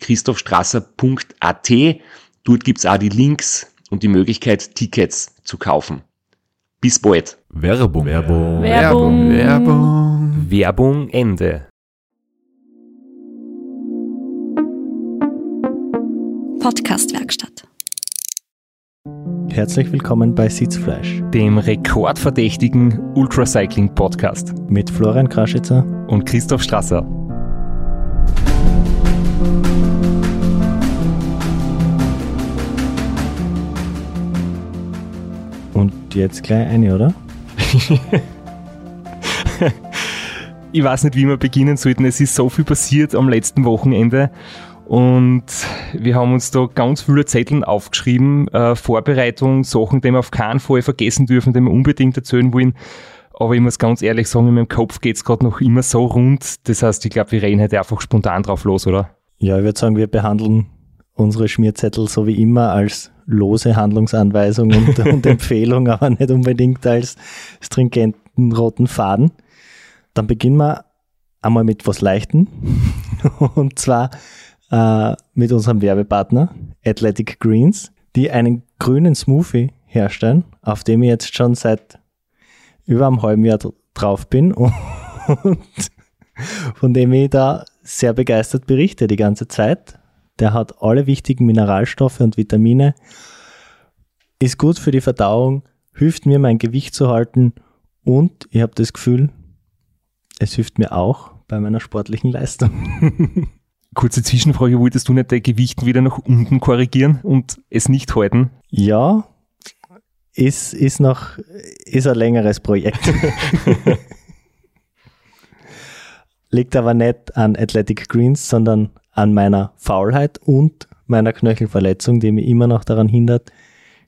www.christophstrasser.at. Dort gibt's auch die Links und die Möglichkeit, Tickets zu kaufen. Bis bald. Werbung. Werbung. Werbung. Werbung. Werbung Ende. Podcastwerkstatt. Herzlich willkommen bei Sitzfleisch Dem rekordverdächtigen Ultracycling Podcast mit Florian Kraschitzer. und Christoph Strasser. Jetzt gleich eine, oder? ich weiß nicht, wie wir beginnen sollten. Es ist so viel passiert am letzten Wochenende. Und wir haben uns da ganz viele Zetteln aufgeschrieben, äh, Vorbereitung, Sachen, die wir auf keinen Fall vergessen dürfen, die wir unbedingt erzählen wollen. Aber ich muss ganz ehrlich sagen, in meinem Kopf geht's gerade noch immer so rund. Das heißt, ich glaube, wir reden heute einfach spontan drauf los, oder? Ja, ich würde sagen, wir behandeln unsere Schmierzettel so wie immer als lose Handlungsanweisung und, und Empfehlung, aber nicht unbedingt als stringenten roten Faden. Dann beginnen wir einmal mit was Leichten. Und zwar äh, mit unserem Werbepartner Athletic Greens, die einen grünen Smoothie herstellen, auf dem ich jetzt schon seit über einem halben Jahr dr- drauf bin und von dem ich da sehr begeistert berichte die ganze Zeit. Der hat alle wichtigen Mineralstoffe und Vitamine, ist gut für die Verdauung, hilft mir mein Gewicht zu halten und ich habe das Gefühl, es hilft mir auch bei meiner sportlichen Leistung. Kurze Zwischenfrage, wolltest du nicht dein Gewicht wieder nach unten korrigieren und es nicht halten? Ja, ist, ist noch, ist ein längeres Projekt. Liegt aber nicht an Athletic Greens, sondern an meiner Faulheit und meiner Knöchelverletzung, die mich immer noch daran hindert,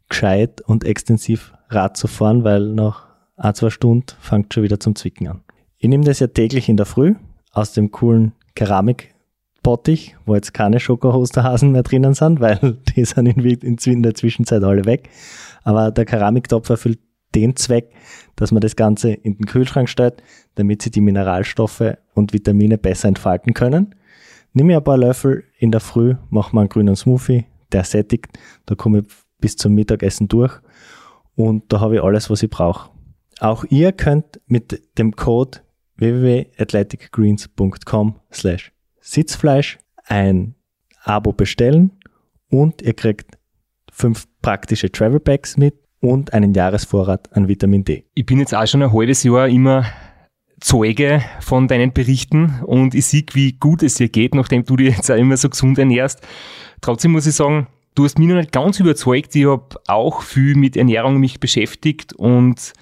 gescheit und extensiv Rad zu fahren, weil nach ein, zwei Stunden fängt schon wieder zum Zwicken an. Ich nehme das ja täglich in der Früh aus dem coolen Keramikbottich, wo jetzt keine Schokohosterhasen mehr drinnen sind, weil die sind in, der Zwischenzeit alle weg. Aber der Keramiktopf erfüllt den Zweck, dass man das Ganze in den Kühlschrank stellt, damit sich die Mineralstoffe und Vitamine besser entfalten können. Nimm mir ein paar Löffel in der Früh, mach mal einen grünen Smoothie, der sättigt, da komme ich bis zum Mittagessen durch und da habe ich alles, was ich brauche. Auch ihr könnt mit dem Code www.athleticgreens.com slash Sitzfleisch ein Abo bestellen und ihr kriegt fünf praktische Travel Packs mit und einen Jahresvorrat an Vitamin D. Ich bin jetzt auch schon ein halbes Jahr immer Zeuge von deinen Berichten und ich sehe, wie gut es dir geht, nachdem du dich jetzt auch immer so gesund ernährst. Trotzdem muss ich sagen, du hast mich noch nicht ganz überzeugt. Ich habe auch viel mit Ernährung mich beschäftigt und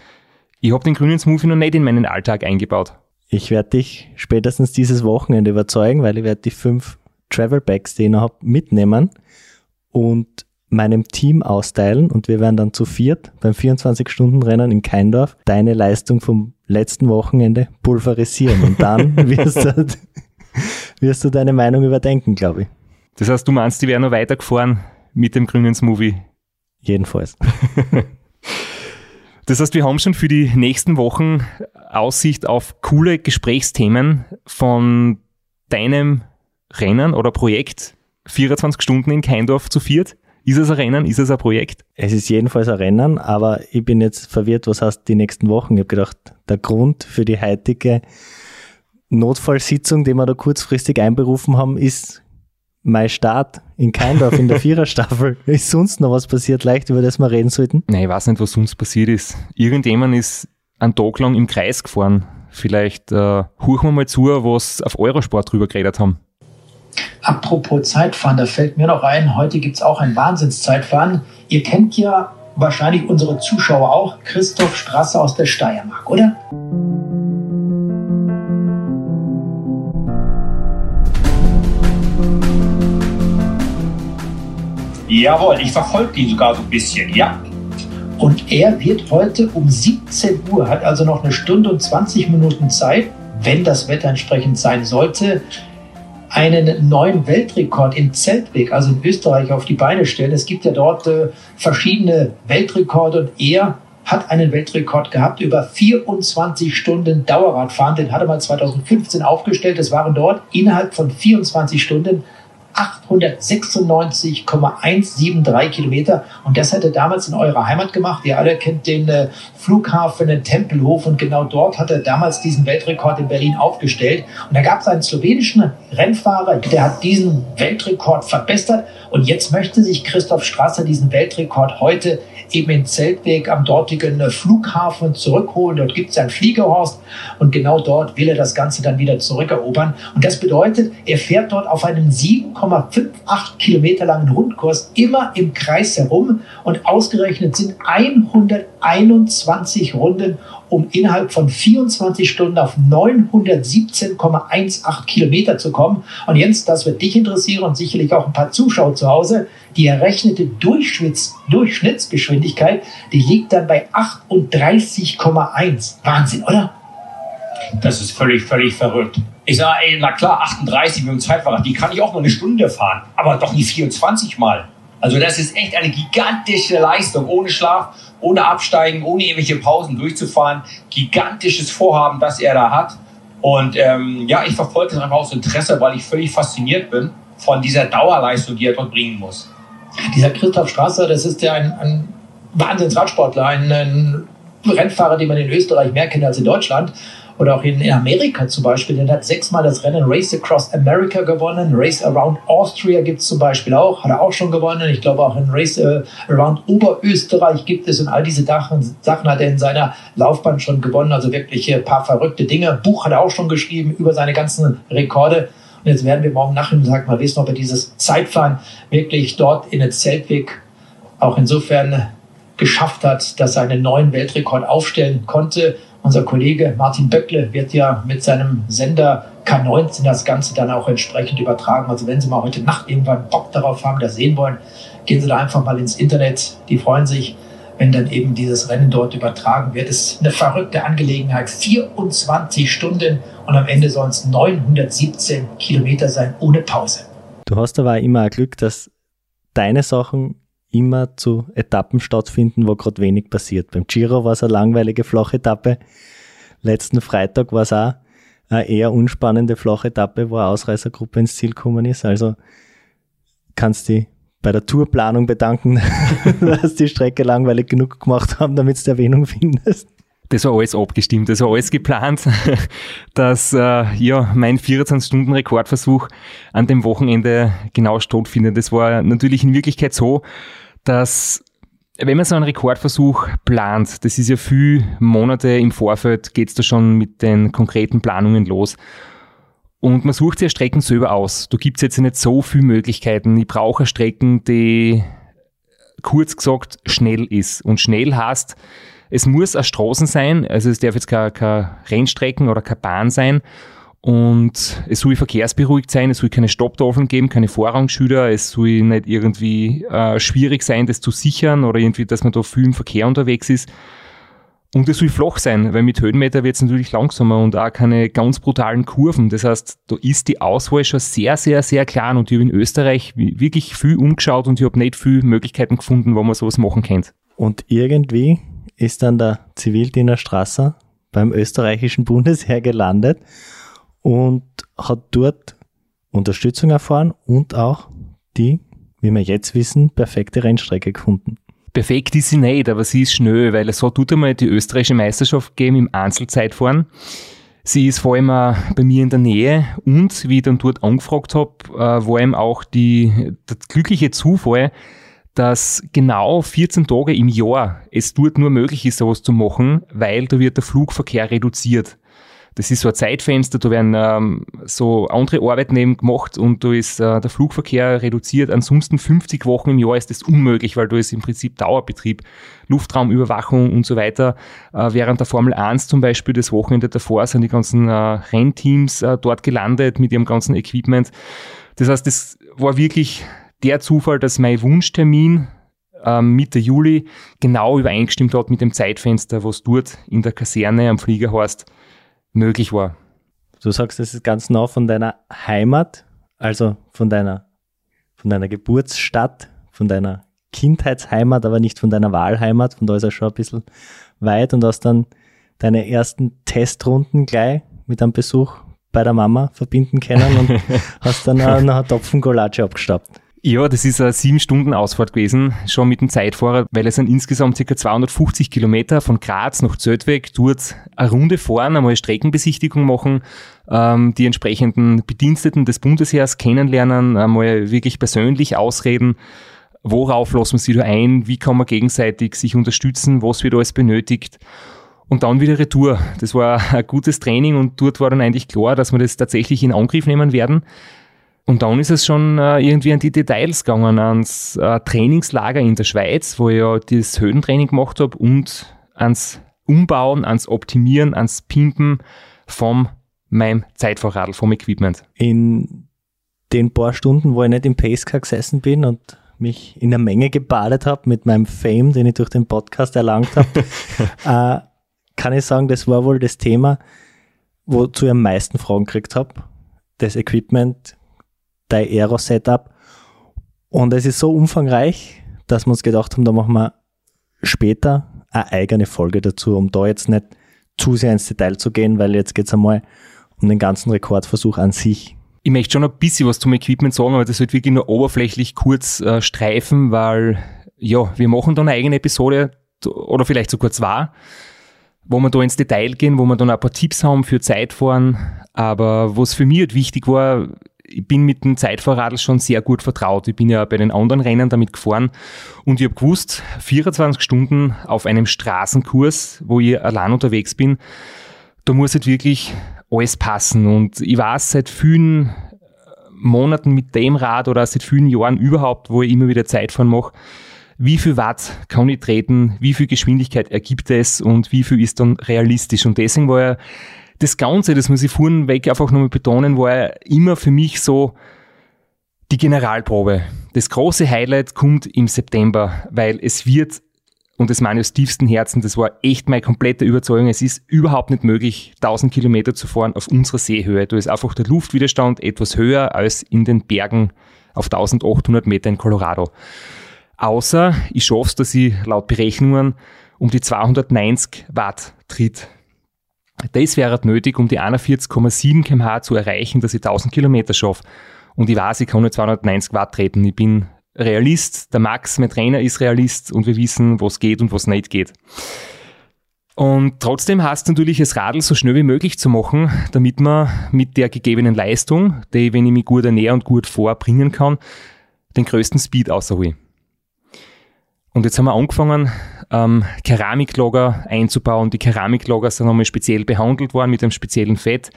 ich habe den grünen Smoothie noch nicht in meinen Alltag eingebaut. Ich werde dich spätestens dieses Wochenende überzeugen, weil ich werde die fünf Travel Packs, die ich noch habe, mitnehmen und meinem Team austeilen und wir werden dann zu viert beim 24-Stunden-Rennen in Keindorf deine Leistung vom letzten Wochenende pulverisieren und dann wirst du, wirst du deine Meinung überdenken, glaube ich. Das heißt, du meinst, die wären noch weitergefahren mit dem grünen Smoothie? Jedenfalls. Das heißt, wir haben schon für die nächsten Wochen Aussicht auf coole Gesprächsthemen von deinem Rennen oder Projekt 24 Stunden in Keindorf zu viert. Ist es ein Rennen? Ist es ein Projekt? Es ist jedenfalls ein Rennen, aber ich bin jetzt verwirrt, was heißt die nächsten Wochen. Ich habe gedacht, der Grund für die heutige Notfallsitzung, die wir da kurzfristig einberufen haben, ist mein Start in Keindorf in der Viererstaffel. Ist sonst noch was passiert, leicht, über das wir reden sollten? Nein, ich weiß nicht, was sonst passiert ist. Irgendjemand ist einen Tag lang im Kreis gefahren. Vielleicht äh, huchen wir mal zu, was auf Eurosport drüber geredet haben. Apropos Zeitfahren, da fällt mir noch ein, heute gibt es auch ein Wahnsinnszeitfahren. Ihr kennt ja wahrscheinlich unsere Zuschauer auch, Christoph Strasser aus der Steiermark, oder? Jawohl, ich verfolge ihn sogar so ein bisschen, ja. Und er wird heute um 17 Uhr, hat also noch eine Stunde und 20 Minuten Zeit, wenn das Wetter entsprechend sein sollte, einen neuen Weltrekord in Zeltweg, also in Österreich, auf die Beine stellen. Es gibt ja dort äh, verschiedene Weltrekorde und er hat einen Weltrekord gehabt über 24 Stunden Dauerradfahren. Den hat er mal 2015 aufgestellt. Es waren dort innerhalb von 24 Stunden 896,173 Kilometer. Und das hat er damals in eurer Heimat gemacht. Ihr alle kennt den äh, Flughafen, den Tempelhof. Und genau dort hat er damals diesen Weltrekord in Berlin aufgestellt. Und da gab es einen slowenischen Rennfahrer, der hat diesen Weltrekord verbessert. Und jetzt möchte sich Christoph Strasser diesen Weltrekord heute eben in Zeltweg am dortigen Flughafen zurückholen. Dort gibt es ein Fliegerhorst und genau dort will er das Ganze dann wieder zurückerobern. Und das bedeutet, er fährt dort auf einem 7,58 Kilometer langen Rundkurs immer im Kreis herum und ausgerechnet sind 121 Runden um innerhalb von 24 Stunden auf 917,18 Kilometer zu kommen. Und Jens, das wird dich interessieren und sicherlich auch ein paar Zuschauer zu Hause. Die errechnete Durchschnitts Durchschnittsgeschwindigkeit, die liegt dann bei 38,1. Wahnsinn, oder? Das ist völlig, völlig verrückt. Ich sage, ey, na klar, 38 mit dem Zeitfahrrad, die kann ich auch mal eine Stunde fahren, aber doch nicht 24 Mal. Also das ist echt eine gigantische Leistung, ohne Schlaf, ohne Absteigen, ohne irgendwelche Pausen durchzufahren. Gigantisches Vorhaben, das er da hat. Und ähm, ja, ich verfolge das einfach aus Interesse, weil ich völlig fasziniert bin von dieser Dauerleistung, die er dort bringen muss. Dieser Christoph Strasser, das ist ja ein, ein Wahnsinnsradsportler, ein, ein Rennfahrer, den man in Österreich mehr kennt als in Deutschland oder auch in, Amerika zum Beispiel. Der hat sechsmal das Rennen Race Across America gewonnen. Race Around Austria gibt es zum Beispiel auch, hat er auch schon gewonnen. Ich glaube auch in Race äh, Around Oberösterreich gibt es und all diese Sachen, Sachen hat er in seiner Laufbahn schon gewonnen. Also wirklich ein paar verrückte Dinge. Buch hat er auch schon geschrieben über seine ganzen Rekorde. Und jetzt werden wir morgen Nachmittag mal wissen, ob er dieses Zeitfahren wirklich dort in den Zeltweg auch insofern geschafft hat, dass er einen neuen Weltrekord aufstellen konnte. Unser Kollege Martin Böckle wird ja mit seinem Sender K19 das Ganze dann auch entsprechend übertragen. Also wenn Sie mal heute Nacht irgendwann Bock darauf haben, das sehen wollen, gehen Sie da einfach mal ins Internet. Die freuen sich, wenn dann eben dieses Rennen dort übertragen wird. Es ist eine verrückte Angelegenheit. 24 Stunden und am Ende sollen es 917 Kilometer sein, ohne Pause. Du hast aber immer Glück, dass deine Sachen immer zu Etappen stattfinden, wo gerade wenig passiert. Beim Giro war es eine langweilige Flachetappe. Letzten Freitag war es auch eine eher unspannende Flachetappe, wo eine Ausreißergruppe ins Ziel gekommen ist. Also kannst du bei der Tourplanung bedanken, dass die Strecke langweilig genug gemacht haben, damit du Erwähnung findest. Das war alles abgestimmt, das war alles geplant, dass äh, ja mein 24-Stunden-Rekordversuch an dem Wochenende genau stattfindet. Das war natürlich in Wirklichkeit so, dass wenn man so einen Rekordversuch plant, das ist ja viel Monate im Vorfeld, geht's da schon mit den konkreten Planungen los. Und man sucht sich ja Strecken selber aus. Da gibt's jetzt nicht so viele Möglichkeiten. Ich brauche Strecken, die kurz gesagt schnell ist. Und schnell heißt, es muss eine Straßen sein, also es darf jetzt keine, keine Rennstrecken oder keine Bahn sein. Und es soll verkehrsberuhigt sein, es soll keine Stopptafeln geben, keine Vorrangschilder, es soll nicht irgendwie äh, schwierig sein, das zu sichern oder irgendwie, dass man da viel im Verkehr unterwegs ist. Und es soll flach sein, weil mit Höhenmeter wird es natürlich langsamer und auch keine ganz brutalen Kurven. Das heißt, da ist die Auswahl schon sehr, sehr, sehr klein und ich habe in Österreich wirklich viel umgeschaut und ich habe nicht viele Möglichkeiten gefunden, wo man sowas machen kann. Und irgendwie ist dann der Zivildiener Strasser beim österreichischen Bundesheer gelandet und hat dort Unterstützung erfahren und auch die, wie wir jetzt wissen, perfekte Rennstrecke gefunden. Perfekt ist sie nicht, aber sie ist schnell, weil es so tut einmal die österreichische Meisterschaft gegeben im Einzelzeitfahren. Sie ist vor allem bei mir in der Nähe und wie ich dann dort angefragt habe, äh, war eben auch die, der glückliche Zufall, dass genau 14 Tage im Jahr es dort nur möglich ist, sowas zu machen, weil da wird der Flugverkehr reduziert. Das ist so ein Zeitfenster, da werden ähm, so andere Arbeiten gemacht und da ist äh, der Flugverkehr reduziert. Ansonsten 50 Wochen im Jahr ist das unmöglich, weil da ist im Prinzip Dauerbetrieb, Luftraumüberwachung und so weiter. Äh, während der Formel 1 zum Beispiel das Wochenende davor sind die ganzen äh, Rennteams äh, dort gelandet mit ihrem ganzen Equipment. Das heißt, das war wirklich der Zufall, dass mein Wunschtermin ähm, Mitte Juli genau übereingestimmt hat mit dem Zeitfenster, was dort in der Kaserne am Flieger heißt, möglich war. Du sagst, das ist ganz nah von deiner Heimat, also von deiner, von deiner Geburtsstadt, von deiner Kindheitsheimat, aber nicht von deiner Wahlheimat, von da ist er schon ein bisschen weit und hast dann deine ersten Testrunden gleich mit einem Besuch bei der Mama verbinden können und hast dann noch einen Topfen Golatsche abgestaubt. Ja, das ist eine sieben Stunden Ausfahrt gewesen, schon mit dem Zeitfahrer, weil es sind insgesamt ca. 250 Kilometer von Graz nach Zeltweg, dort eine Runde fahren, einmal eine Streckenbesichtigung machen, ähm, die entsprechenden Bediensteten des Bundesheers kennenlernen, einmal wirklich persönlich ausreden, worauf lassen wir sie da ein, wie kann man gegenseitig sich unterstützen, was wird alles benötigt. Und dann wieder Retour. Das war ein gutes Training und dort war dann eigentlich klar, dass wir das tatsächlich in Angriff nehmen werden. Und dann ist es schon äh, irgendwie an die Details gegangen, ans äh, Trainingslager in der Schweiz, wo ich ja das Höhentraining gemacht habe und ans Umbauen, ans Optimieren, ans Pimpen von meinem Zeitfahrradl, vom Equipment. In den paar Stunden, wo ich nicht im Pacecar gesessen bin und mich in der Menge gebadet habe mit meinem Fame, den ich durch den Podcast erlangt habe, äh, kann ich sagen, das war wohl das Thema, wozu ich am meisten Fragen gekriegt habe. Das Equipment, dein Aero-Setup. Und es ist so umfangreich, dass wir uns gedacht haben, da machen wir später eine eigene Folge dazu, um da jetzt nicht zu sehr ins Detail zu gehen, weil jetzt geht es einmal um den ganzen Rekordversuch an sich. Ich möchte schon ein bisschen was zum Equipment sagen, aber das wird wirklich nur oberflächlich kurz äh, streifen, weil ja, wir machen dann eine eigene Episode oder vielleicht sogar zwei, wo wir da ins Detail gehen, wo wir dann ein paar Tipps haben für Zeitfahren. Aber was für mich halt wichtig war, ich bin mit dem Zeitfahrradl schon sehr gut vertraut. Ich bin ja bei den anderen Rennen damit gefahren und ich habe gewusst, 24 Stunden auf einem Straßenkurs, wo ich allein unterwegs bin, da muss halt wirklich alles passen. Und ich weiß seit vielen Monaten mit dem Rad oder seit vielen Jahren überhaupt, wo ich immer wieder Zeitfahren mache, wie viel Watt kann ich treten, wie viel Geschwindigkeit ergibt es und wie viel ist dann realistisch. Und deswegen war ja das Ganze, das muss ich vorhin weg einfach nochmal betonen, war immer für mich so die Generalprobe. Das große Highlight kommt im September, weil es wird, und das meine ich aus tiefstem Herzen, das war echt meine komplette Überzeugung, es ist überhaupt nicht möglich, 1000 Kilometer zu fahren auf unserer Seehöhe. Da ist einfach der Luftwiderstand etwas höher als in den Bergen auf 1800 Meter in Colorado. Außer ich schaffe es, dass ich laut Berechnungen um die 290 Watt tritt das wäre nötig, um die 41,7 kmh zu erreichen, dass ich 1000 Kilometer schaffe. Und ich weiß, ich kann nur 290 Watt treten. Ich bin Realist, der Max, mein Trainer, ist Realist und wir wissen, was geht und was nicht geht. Und trotzdem heißt es natürlich, das Radl so schnell wie möglich zu machen, damit man mit der gegebenen Leistung, die, wenn ich mich gut ernähre und gut vorbringen kann, den größten Speed außerhole. Und jetzt haben wir angefangen, ähm, Keramiklager einzubauen. Die Keramiklager sind nochmal speziell behandelt worden mit einem speziellen Fett.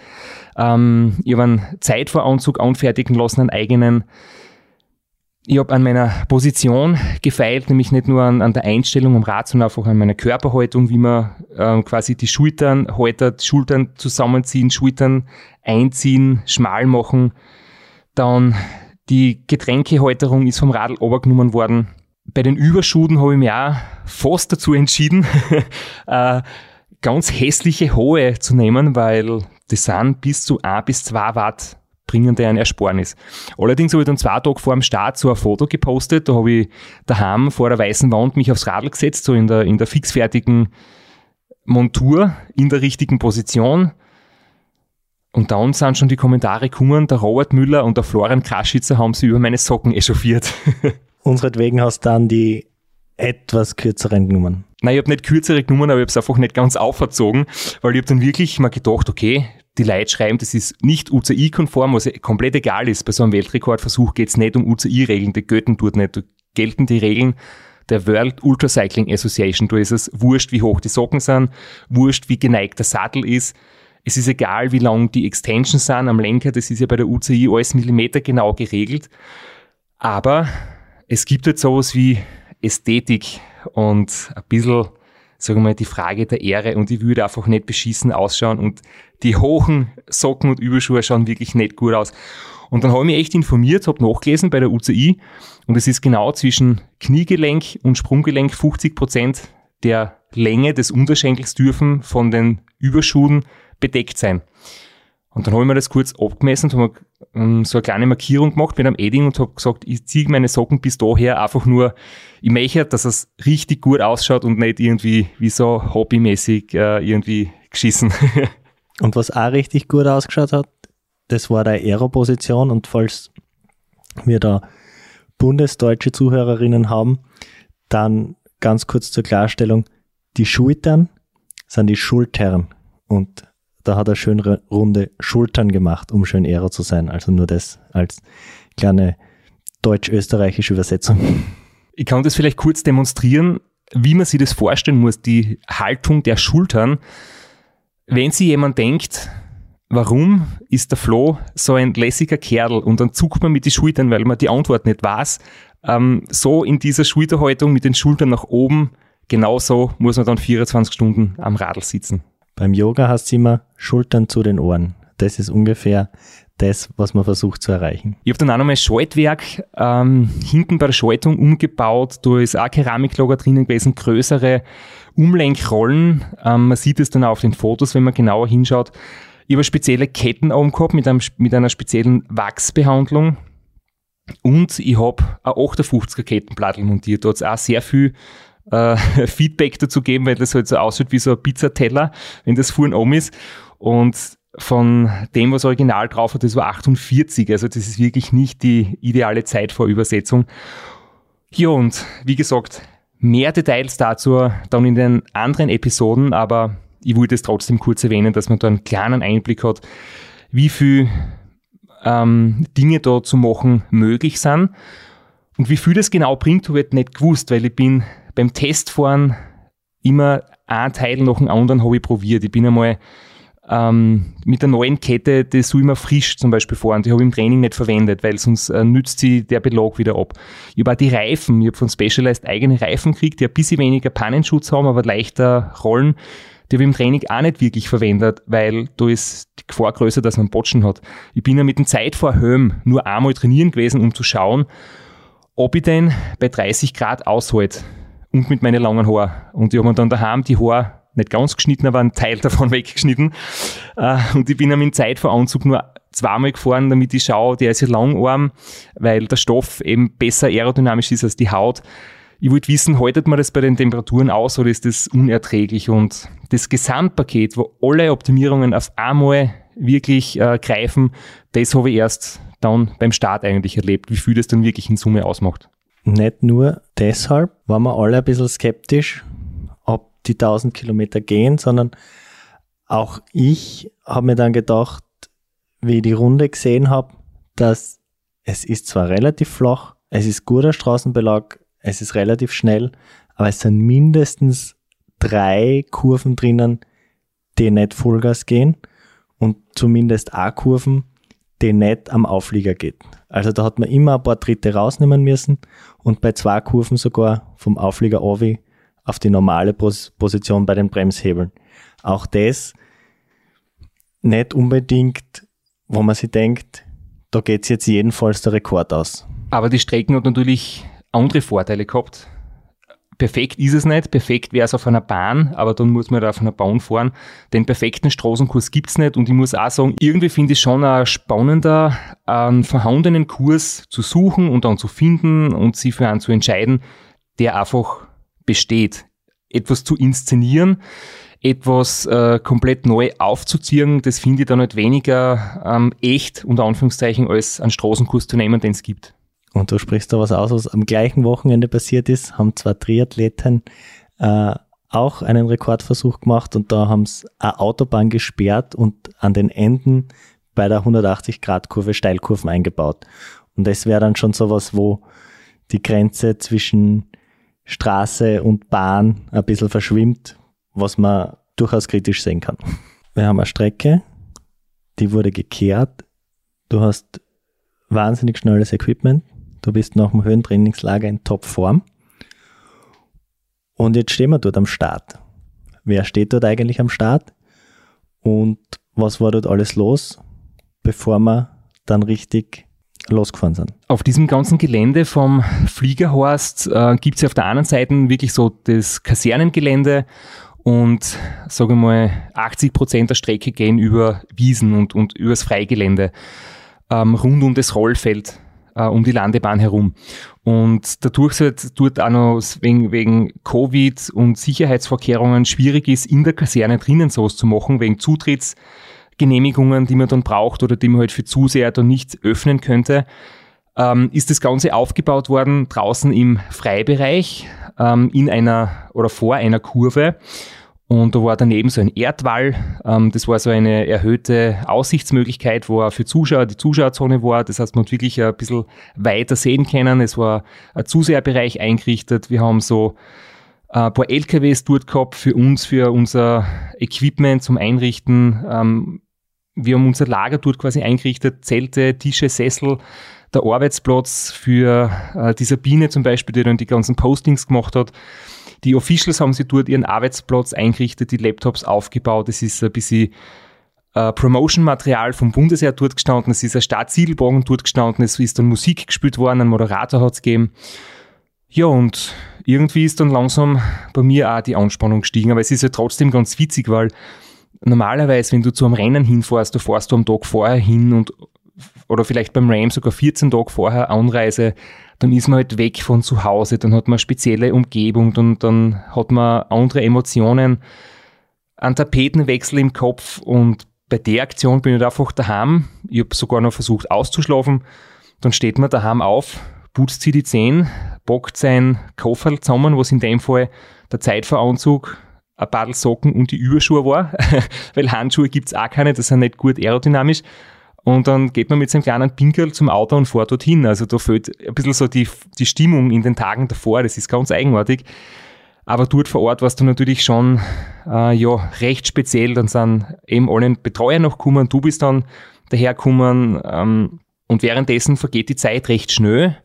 Ähm, ich habe einen Zeitvoranzug anfertigen lassen, einen eigenen. Ich habe an meiner Position gefeilt, nämlich nicht nur an, an, der Einstellung am Rad, sondern einfach an meiner Körperhaltung, wie man ähm, quasi die Schultern haltet, Schultern zusammenziehen, Schultern einziehen, schmal machen. Dann die Getränkehalterung ist vom Radl runtergenommen worden bei den Überschuden habe ich mich auch fast dazu entschieden, äh, ganz hässliche hohe zu nehmen, weil das sind bis zu 1 bis 2 Watt bringende ein Ersparnis. Allerdings habe ich dann zwei Tage vor dem Start so ein Foto gepostet, da habe ich daheim vor der weißen Wand mich aufs Radl gesetzt, so in der, in der fixfertigen Montur, in der richtigen Position. Und dann sind schon die Kommentare gekommen, der Robert Müller und der Florian Kraschitzer haben sie über meine Socken echauffiert. Unseretwegen hast du dann die etwas kürzeren genommen. Nein, ich habe nicht kürzere genommen, aber ich habe es einfach nicht ganz auferzogen, weil ich habe dann wirklich mal gedacht, okay, die Leute schreiben, das ist nicht UCI-konform, was komplett egal ist. Bei so einem Weltrekordversuch geht es nicht um UCI-Regeln, die gelten dort nicht. Da gelten die Regeln der World Ultra Cycling Association. Da ist es wurscht, wie hoch die Socken sind, wurscht, wie geneigt der Sattel ist. Es ist egal, wie lang die Extensions sind am Lenker, das ist ja bei der UCI alles Millimeter genau geregelt. Aber es gibt jetzt sowas wie Ästhetik und ein bisschen sagen wir mal, die Frage der Ehre und ich würde einfach nicht beschissen ausschauen und die hohen Socken und Überschuhe schauen wirklich nicht gut aus. Und dann habe ich mich echt informiert, habe nachgelesen bei der UCI und es ist genau zwischen Kniegelenk und Sprunggelenk 50 Prozent der Länge des Unterschenkels dürfen von den Überschuhen bedeckt sein. Und dann habe ich mir das kurz abgemessen und habe ähm, so eine kleine Markierung gemacht mit einem Edding und habe gesagt, ich ziehe meine Socken bis daher einfach nur, ich möchte, dass es richtig gut ausschaut und nicht irgendwie wie so hobbymäßig äh, irgendwie geschissen. und was auch richtig gut ausgeschaut hat, das war der Aero-Position und falls wir da bundesdeutsche Zuhörerinnen haben, dann ganz kurz zur Klarstellung, die Schultern sind die Schultern und da hat er schön runde Schultern gemacht, um schön Aero zu sein. Also nur das als kleine deutsch-österreichische Übersetzung. Ich kann das vielleicht kurz demonstrieren, wie man sich das vorstellen muss, die Haltung der Schultern. Wenn sich jemand denkt, warum ist der Flo so ein lässiger Kerl und dann zuckt man mit den Schultern, weil man die Antwort nicht weiß, ähm, so in dieser Schulterhaltung mit den Schultern nach oben, genauso muss man dann 24 Stunden am Radl sitzen. Beim Yoga heißt es immer Schultern zu den Ohren. Das ist ungefähr das, was man versucht zu erreichen. Ich habe dann auch nochmal Schaltwerk ähm, hinten bei der Schaltung umgebaut. Da ist auch Keramiklager drinnen gewesen, größere Umlenkrollen. Ähm, man sieht es dann auch auf den Fotos, wenn man genauer hinschaut. Ich habe spezielle Ketten oben gehabt mit, mit einer speziellen Wachsbehandlung. Und ich habe ein 58er Kettenplattel montiert. Da hat es auch sehr viel äh, Feedback dazu geben, weil das halt so aussieht wie so ein Pizzateller, wenn das vorn oben ist. Und von dem, was original drauf hat, das war 48. Also das ist wirklich nicht die ideale Zeit vor Übersetzung. Ja, und wie gesagt, mehr Details dazu dann in den anderen Episoden, aber ich wollte es trotzdem kurz erwähnen, dass man da einen kleinen Einblick hat, wie viel ähm, Dinge da zu machen möglich sind. Und wie viel das genau bringt, habe ich nicht gewusst, weil ich bin beim Testfahren immer ein Teil nach dem anderen habe ich probiert. Ich bin einmal ähm, mit der neuen Kette, die soll immer frisch zum Beispiel fahren. Die habe ich im Training nicht verwendet, weil sonst äh, nützt sie der Belag wieder ab. Ich habe auch die Reifen, ich habe von Specialized eigene Reifen gekriegt, die ein bisschen weniger Pannenschutz haben, aber leichter rollen. Die habe ich im Training auch nicht wirklich verwendet, weil da ist die Gefahr größer, dass man Botschen hat. Ich bin ja mit dem Zeitfahrhelm nur einmal trainieren gewesen, um zu schauen, ob ich denn bei 30 Grad aushalte und mit meinen langen Haaren. Und ich habe mir dann daheim die Haare nicht ganz geschnitten, aber einen Teil davon weggeschnitten. Äh, und ich bin am in Zeitveranzug nur zweimal gefahren, damit ich schaue, der ist ja langarm, weil der Stoff eben besser aerodynamisch ist als die Haut. Ich wollte wissen, haltet man das bei den Temperaturen aus oder ist das unerträglich? Und das Gesamtpaket, wo alle Optimierungen auf einmal wirklich äh, greifen, das habe ich erst dann beim Start eigentlich erlebt, wie viel das dann wirklich in Summe ausmacht. Nicht nur deshalb waren wir alle ein bisschen skeptisch, ob die 1000 Kilometer gehen, sondern auch ich habe mir dann gedacht, wie ich die Runde gesehen habe, dass es ist zwar relativ flach, es ist guter Straßenbelag, es ist relativ schnell, aber es sind mindestens drei Kurven drinnen, die nicht Vollgas gehen und zumindest A-Kurven, die nicht am Auflieger geht. Also da hat man immer ein paar Tritte rausnehmen müssen und bei zwei Kurven sogar vom Auflieger Ovi auf die normale Pos Position bei den Bremshebeln. Auch das nicht unbedingt, wo man sich denkt, da geht es jetzt jedenfalls der Rekord aus. Aber die Strecken hat natürlich andere Vorteile gehabt perfekt ist es nicht. Perfekt wäre es auf einer Bahn, aber dann muss man da auf einer Bahn fahren. Den perfekten Straßenkurs gibt es nicht. Und ich muss auch sagen, irgendwie finde ich schon auch spannender, einen vorhandenen Kurs zu suchen und dann zu finden und sich für einen zu entscheiden, der einfach besteht. Etwas zu inszenieren, etwas äh, komplett neu aufzuziehen, das finde ich dann nicht weniger ähm, echt, unter Anführungszeichen, als einen Straßenkurs zu nehmen, den es gibt. Und du sprichst da was aus, was am gleichen Wochenende passiert ist, haben zwei Triathleten äh, auch einen Rekordversuch gemacht und da haben sie eine Autobahn gesperrt und an den Enden bei der 180-Grad-Kurve Steilkurven eingebaut. Und das wäre dann schon sowas, wo die Grenze zwischen Straße und Bahn ein bisschen verschwimmt, was man durchaus kritisch sehen kann. Wir haben eine Strecke, die wurde gekehrt. Du hast wahnsinnig schnelles Equipment. Du bist nach dem Höhentrainingslager in Topform. Und jetzt stehen wir dort am Start. Wer steht dort eigentlich am Start? Und was war dort alles los, bevor wir dann richtig losgefahren sind? Auf diesem ganzen Gelände vom Fliegerhorst äh, gibt es ja auf der anderen Seite wirklich so das Kasernengelände und sage mal 80 Prozent der Strecke gehen über Wiesen und, und übers Freigelände ähm, rund um das Rollfeld äh, um die Landebahn herum. Und dadurch es dort auch noch wegen, wegen Covid und Sicherheitsvorkehrungen schwierig ist, in der Kaserne drinnen sowas zu machen, wegen Zutrittsgenehmigungen, die man dann braucht oder die man halt für Zuseher dann nicht öffnen könnte, ähm, ist das Ganze aufgebaut worden draußen im Freibereich ähm, in einer oder vor einer Kurve. Und da war daneben so ein Erdwall. Ähm, das war so eine erhöhte Aussichtsmöglichkeit, wo auch für Zuschauer die Zuschauerzone war. Das heißt, man hat wirklich ein bisschen weiter sehen können. Es war ein Zuseherbereich eingerichtet. Wir haben so ein paar LKWs dort gehabt für uns, für unser Equipment zum Einrichten. Ähm, wir haben unser Lager dort quasi eingerichtet, Zelte, Tische, Sessel, der Arbeitsplatz für äh, die Sabine zum Beispiel, die dann die ganzen Postings gemacht hat. Die Officials haben sie dort ihren Arbeitsplatz eingerichtet, die Laptops aufgebaut. Es ist ein bisschen äh, Promotion-Material vom Bundesheer dort gestanden, es ist ein Startzielbogen dort gestanden, es ist dann Musik gespielt worden, ein Moderator hat es gegeben. Ja, und irgendwie ist dann langsam bei mir auch die Anspannung gestiegen, aber es ist ja trotzdem ganz witzig, weil normalerweise, wenn du zu einem Rennen hinfährst, du fährst du am Tag vorher hin und oder vielleicht beim Ram sogar 14 Tage vorher Anreise, dann ist man halt weg von zu Hause, dann hat man eine spezielle Umgebung, dann, dann hat man andere Emotionen, einen Tapetenwechsel im Kopf und bei der Aktion bin ich halt einfach daheim. Ich habe sogar noch versucht auszuschlafen. Dann steht man daheim auf, putzt sich die Zähne, bockt sein Koffer zusammen, was in dem Fall der Zeitveranzug, ein paar Socken und die Überschuhe war, weil Handschuhe gibt es auch keine, das sind nicht gut aerodynamisch. Und dann geht man mit seinem kleinen Pinkel zum Auto und fährt dorthin. Also da fehlt ein bisschen so die, die Stimmung in den Tagen davor. Das ist ganz eigenartig. Aber dort vor Ort war es dann natürlich schon äh, ja, recht speziell. Dann sind eben alle Betreuer noch gekommen, du bist dann dahergekommen. Ähm, und währenddessen vergeht die Zeit recht schnell.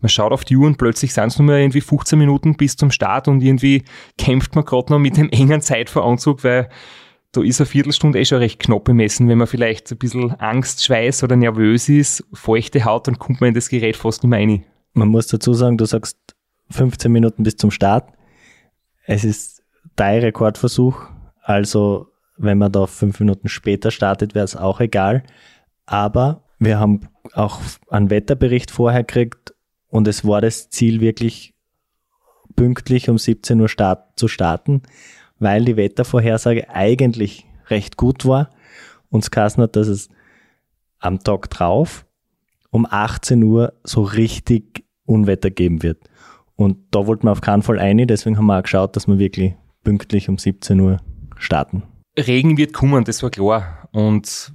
Man schaut auf die Uhr und plötzlich sind es nur mehr irgendwie 15 Minuten bis zum Start und irgendwie kämpft man gerade noch mit dem engen Zeitveranzug, weil da ist eine Viertelstunde eh schon recht knapp bemessen. Wenn man vielleicht ein bisschen Angst, Schweiß oder nervös ist, feuchte Haut, dann kommt man in das Gerät fast nicht mehr rein. Man muss dazu sagen, du sagst 15 Minuten bis zum Start. Es ist dein Rekordversuch. Also, wenn man da fünf Minuten später startet, wäre es auch egal. Aber wir haben auch einen Wetterbericht vorher gekriegt und es war das Ziel wirklich pünktlich um 17 Uhr start, zu starten weil die Wettervorhersage eigentlich recht gut war. Uns geheißen hat, dass es am Tag drauf um 18 Uhr so richtig Unwetter geben wird. Und da wollten wir auf keinen Fall ein, deswegen haben wir auch geschaut, dass wir wirklich pünktlich um 17 Uhr starten. Regen wird kommen, das war klar. Und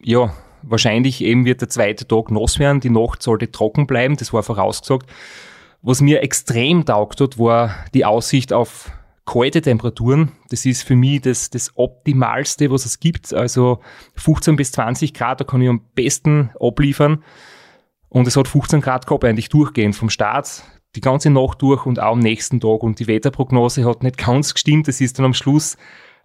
ja, wahrscheinlich eben wird der zweite Tag nass werden, die Nacht sollte trocken bleiben, das war vorausgesagt. Was mir extrem taugt hat, war die Aussicht auf kalte Temperaturen. Das ist für mich das, das Optimalste, was es gibt. Also 15 bis 20 Grad, da kann ich am besten abliefern. Und es hat 15 Grad gehabt, eigentlich durchgehend vom Start, die ganze Nacht durch und auch am nächsten Tag. Und die Wetterprognose hat nicht ganz gestimmt. Das ist dann am Schluss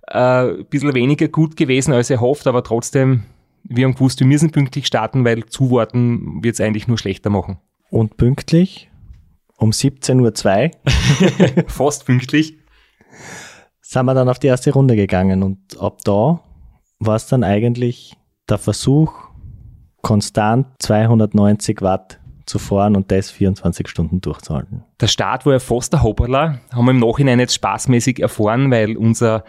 äh, ein bisschen weniger gut gewesen als erhofft, aber trotzdem, wir haben gewusst, wir müssen pünktlich starten, weil zuwarten wird es eigentlich nur schlechter machen. Und pünktlich? Um 17.02 Uhr. Fast pünktlich sind wir dann auf die erste Runde gegangen und ab da war es dann eigentlich der Versuch, konstant 290 Watt zu fahren und das 24 Stunden durchzuhalten. Der Start war ja fast der Hopperler, haben wir im Nachhinein jetzt spaßmäßig erfahren, weil unser,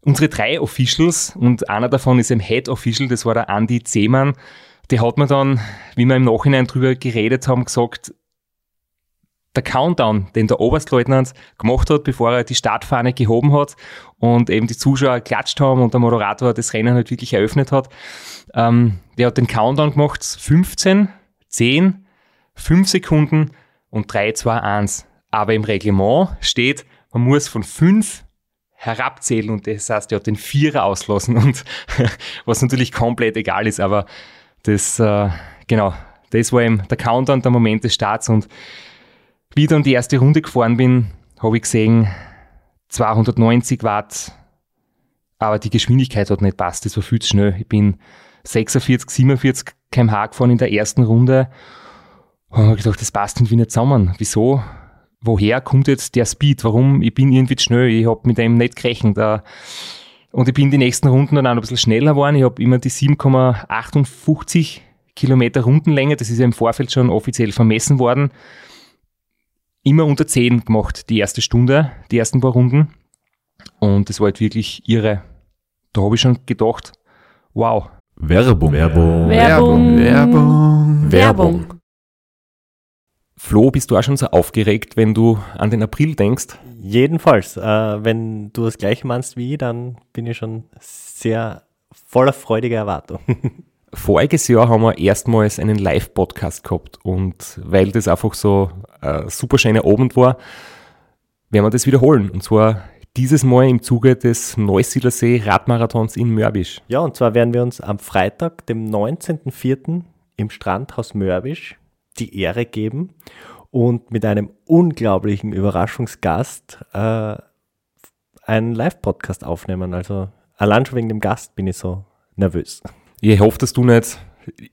unsere drei Officials und einer davon ist ein Head Official, das war der Andy Zehmann, der hat mir dann, wie wir im Nachhinein drüber geredet haben, gesagt, der Countdown, den der Oberstleutnant gemacht hat, bevor er die Startfahne gehoben hat und eben die Zuschauer klatscht haben und der Moderator das Rennen halt wirklich eröffnet hat. Ähm, der hat den Countdown gemacht, 15, 10, 5 Sekunden und 3, 2, 1. Aber im Reglement steht, man muss von 5 herabzählen und das heißt, er hat den Vierer auslassen und was natürlich komplett egal ist, aber das, äh, genau, das war eben der Countdown, der Moment des Starts und wie ich dann die erste Runde gefahren bin, habe ich gesehen, 290 Watt, aber die Geschwindigkeit hat nicht passt, das war viel zu schnell. Ich bin 46, 47 kmh gefahren in der ersten Runde und habe gedacht, das passt irgendwie nicht zusammen. Wieso? Woher kommt jetzt der Speed? Warum? Ich bin irgendwie zu schnell, ich habe mit dem nicht gerechnet. Und ich bin die nächsten Runden dann auch ein bisschen schneller geworden. Ich habe immer die 7,58 Kilometer Rundenlänge, das ist ja im Vorfeld schon offiziell vermessen worden, immer unter 10 gemacht, die erste Stunde, die ersten paar Runden. Und das war halt wirklich irre. Da habe ich schon gedacht, wow. Werbung. Werbung. Werbung. Werbung. Werbung. Flo, bist du auch schon so aufgeregt, wenn du an den April denkst? Jedenfalls, äh, wenn du das gleiche meinst wie ich, dann bin ich schon sehr voller freudiger Erwartung. Voriges Jahr haben wir erstmals einen Live-Podcast gehabt und weil das einfach so ein super schöner Abend war, werden wir das wiederholen. Und zwar dieses Mal im Zuge des Neusiedlersee Radmarathons in Mörbisch. Ja, und zwar werden wir uns am Freitag, dem 19.04. im Strandhaus Mörbisch die Ehre geben und mit einem unglaublichen Überraschungsgast äh, einen Live-Podcast aufnehmen. Also allein schon wegen dem Gast bin ich so nervös. Ich hoffe, dass du nicht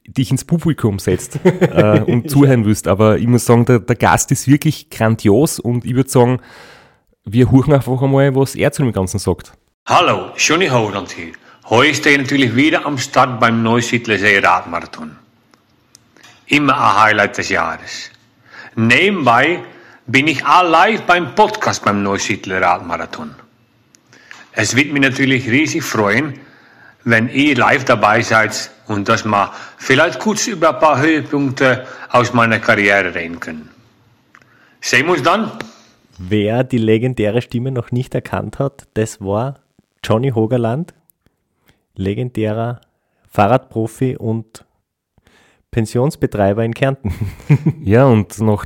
dich ins Publikum setzt äh, und zuhören wirst, aber ich muss sagen, der, der Gast ist wirklich grandios und ich würde sagen, wir huchen einfach einmal, was er zu dem Ganzen sagt. Hallo, Johnny Holland hier. Heute stehe ich natürlich wieder am Start beim Neusiedlersee Radmarathon. Immer ein Highlight des Jahres. Nebenbei bin ich all live beim Podcast beim Neusiedler Radmarathon. Es wird mich natürlich riesig freuen, wenn ihr live dabei seid und dass wir vielleicht kurz über ein paar Höhepunkte aus meiner Karriere reden können. Sehen wir uns dann. Wer die legendäre Stimme noch nicht erkannt hat, das war Johnny Hogerland, legendärer Fahrradprofi und Pensionsbetreiber in Kärnten. Ja, und noch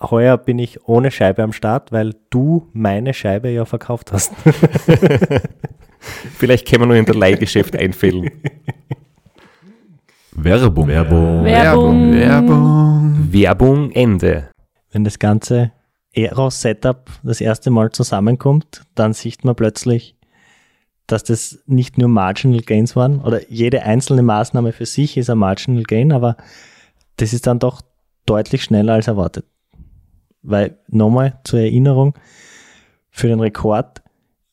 Heuer bin ich ohne Scheibe am Start, weil du meine Scheibe ja verkauft hast. Vielleicht können wir nur in der Leihgeschäft einfällen. Werbung. Werbung. Werbung. Werbung. Werbung Ende. Wenn das ganze Aero-Setup das erste Mal zusammenkommt, dann sieht man plötzlich, dass das nicht nur Marginal Gains waren oder jede einzelne Maßnahme für sich ist ein Marginal Gain, aber das ist dann doch deutlich schneller als erwartet. Weil nochmal zur Erinnerung, für den Rekord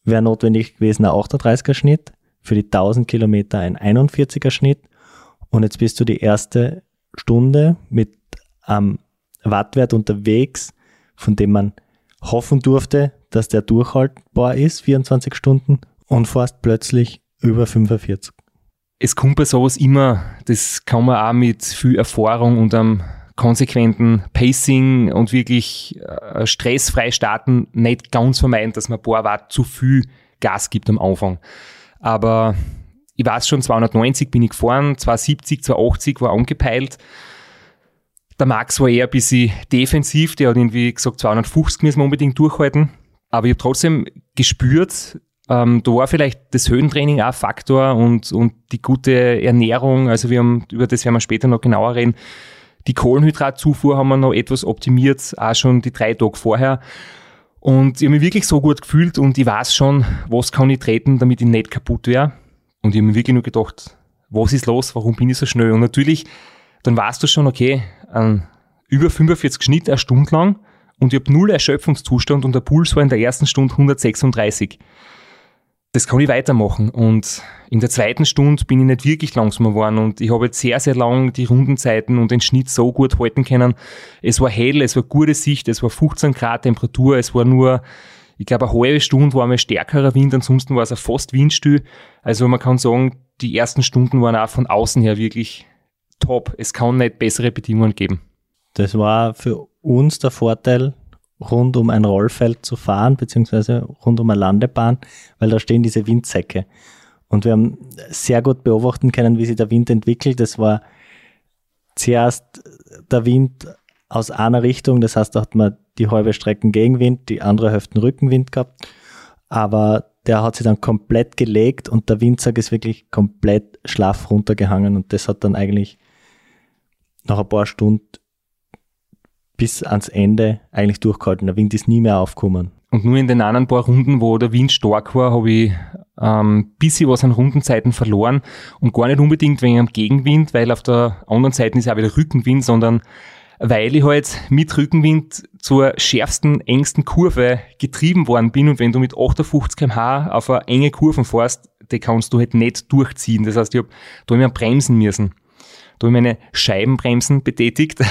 wäre notwendig gewesen ein 38er Schnitt, für die 1000 Kilometer ein 41er Schnitt und jetzt bist du die erste Stunde mit einem Wattwert unterwegs, von dem man hoffen durfte, dass der durchhaltbar ist, 24 Stunden, und fährst plötzlich über 45. es kommt bei sowas immer, das kann man auch mit viel Erfahrung und einem konsequenten Pacing und wirklich äh, stressfrei starten nicht ganz vermeiden, dass man ein paar Watt zu viel Gas gibt am Anfang. Aber ich weiß schon, 290 bin ich gefahren, 270, 280 war angepeilt. Der Max war eher ein bisschen defensiv, der hat irgendwie gesagt, 250 müssen wir unbedingt durchhalten. Aber ich habe trotzdem gespürt, ähm, da war vielleicht das Höhentraining auch ein Faktor und, und die gute Ernährung. Also wir haben, über das werden wir später noch genauer reden. Die Kohlenhydratzufuhr haben wir noch etwas optimiert, auch schon die drei Tage vorher. Und ich habe mich wirklich so gut gefühlt und ich weiß schon, was kann ich treten, damit ich nicht kaputt wäre. Und ich habe mir wirklich nur gedacht, was ist los, warum bin ich so schnell? Und natürlich, dann weißt du schon, okay, ein über 45 Schnitt eine Stunde lang und ich habe null Erschöpfungszustand und der Puls war in der ersten Stunde 136 das kann ich weitermachen. Und in der zweiten Stunde bin ich nicht wirklich langsamer geworden und ich habe jetzt sehr, sehr lang die Rundenzeiten und den Schnitt so gut halten können. Es war hell, es war gute Sicht, es war 15 Grad Temperatur, es war nur, ich glaube, eine halbe Stunde war mal stärkerer Wind, ansonsten war es auch fast windstill. Also man kann sagen, die ersten Stunden waren auch von außen her wirklich top. Es kann nicht bessere Bedingungen geben. Das war für uns der Vorteil, rund um ein Rollfeld zu fahren, beziehungsweise rund um eine Landebahn, weil da stehen diese Windsäcke. Und wir haben sehr gut beobachten können, wie sich der Wind entwickelt. Das war zuerst der Wind aus einer Richtung, das heißt, da hat man die halbe Strecken Gegenwind, die andere Hälfte Rückenwind gehabt. Aber der hat sich dann komplett gelegt und der Windsack ist wirklich komplett schlaff runtergehangen und das hat dann eigentlich nach ein paar Stunden bis ans Ende eigentlich durchgehalten. Der Wind ist nie mehr aufgekommen. Und nur in den anderen paar Runden, wo der Wind stark war, habe ich ähm, bisschen was an Rundenzeiten verloren und gar nicht unbedingt wegen am Gegenwind, weil auf der anderen Seite ist auch wieder Rückenwind, sondern weil ich halt mit Rückenwind zur schärfsten, engsten Kurve getrieben worden bin und wenn du mit 58 km/h auf eine enge Kurve fährst, die kannst du halt nicht durchziehen. Das heißt, ich habe da immer bremsen müssen. Da habe ich meine Scheibenbremsen betätigt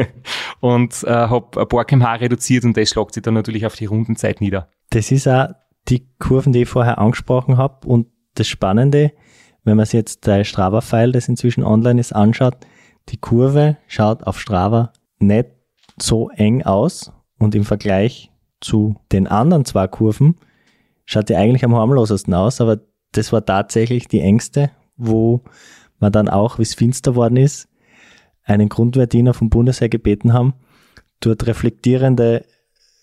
und äh, habe ein paar kmh reduziert und das schlagt sich dann natürlich auf die Rundenzeit nieder. Das ist auch die Kurven, die ich vorher angesprochen habe und das Spannende, wenn man sich jetzt der Strava-File, das inzwischen online ist, anschaut, die Kurve schaut auf Strava nicht so eng aus. Und im Vergleich zu den anderen zwei Kurven schaut die eigentlich am harmlosesten aus, aber das war tatsächlich die engste, wo wir dann auch, wie es finster worden ist, einen Grundwehrdiener vom Bundesheer gebeten haben, dort reflektierende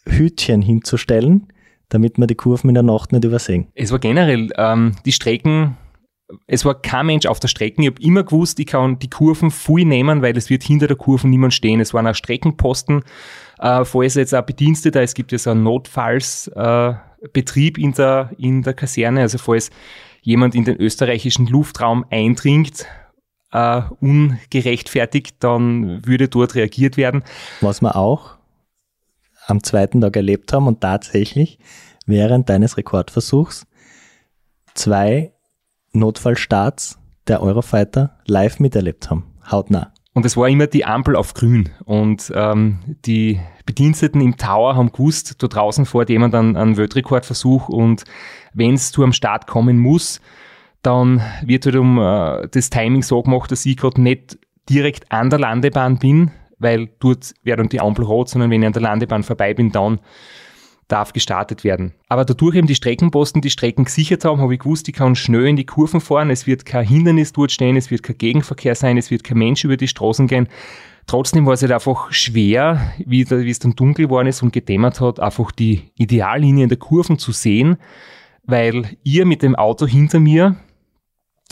Hütchen hinzustellen, damit wir die Kurven in der Nacht nicht übersehen. Es war generell ähm, die Strecken, es war kein Mensch auf der Strecke. Ich habe immer gewusst, ich kann die Kurven viel nehmen, weil es wird hinter der Kurve niemand stehen. Es waren auch Streckenposten, äh, falls jetzt auch Bediensteter, es gibt ja so einen Notfallsbetrieb äh, in, der, in der Kaserne, also falls jemand in den österreichischen Luftraum eindringt, äh, ungerechtfertigt, dann würde dort reagiert werden. Was wir auch am zweiten Tag erlebt haben und tatsächlich während deines Rekordversuchs zwei Notfallstarts der Eurofighter live miterlebt haben, hautnah. Und es war immer die Ampel auf grün. Und ähm, die Bediensteten im Tower haben gewusst, da draußen fährt jemand einen, einen Weltrekordversuch und wenn es zu einem Start kommen muss, dann wird halt um äh, das Timing so gemacht, dass ich gerade nicht direkt an der Landebahn bin, weil dort wäre dann die Ampel rot, sondern wenn ich an der Landebahn vorbei bin, dann darf gestartet werden. Aber dadurch eben die Streckenposten die Strecken gesichert haben, habe ich gewusst, ich kann schnell in die Kurven fahren, es wird kein Hindernis dort stehen, es wird kein Gegenverkehr sein, es wird kein Mensch über die Straßen gehen. Trotzdem war es halt einfach schwer, wie, wie es dann dunkel geworden ist und gedämmert hat, einfach die Ideallinien der Kurven zu sehen, weil ihr mit dem Auto hinter mir,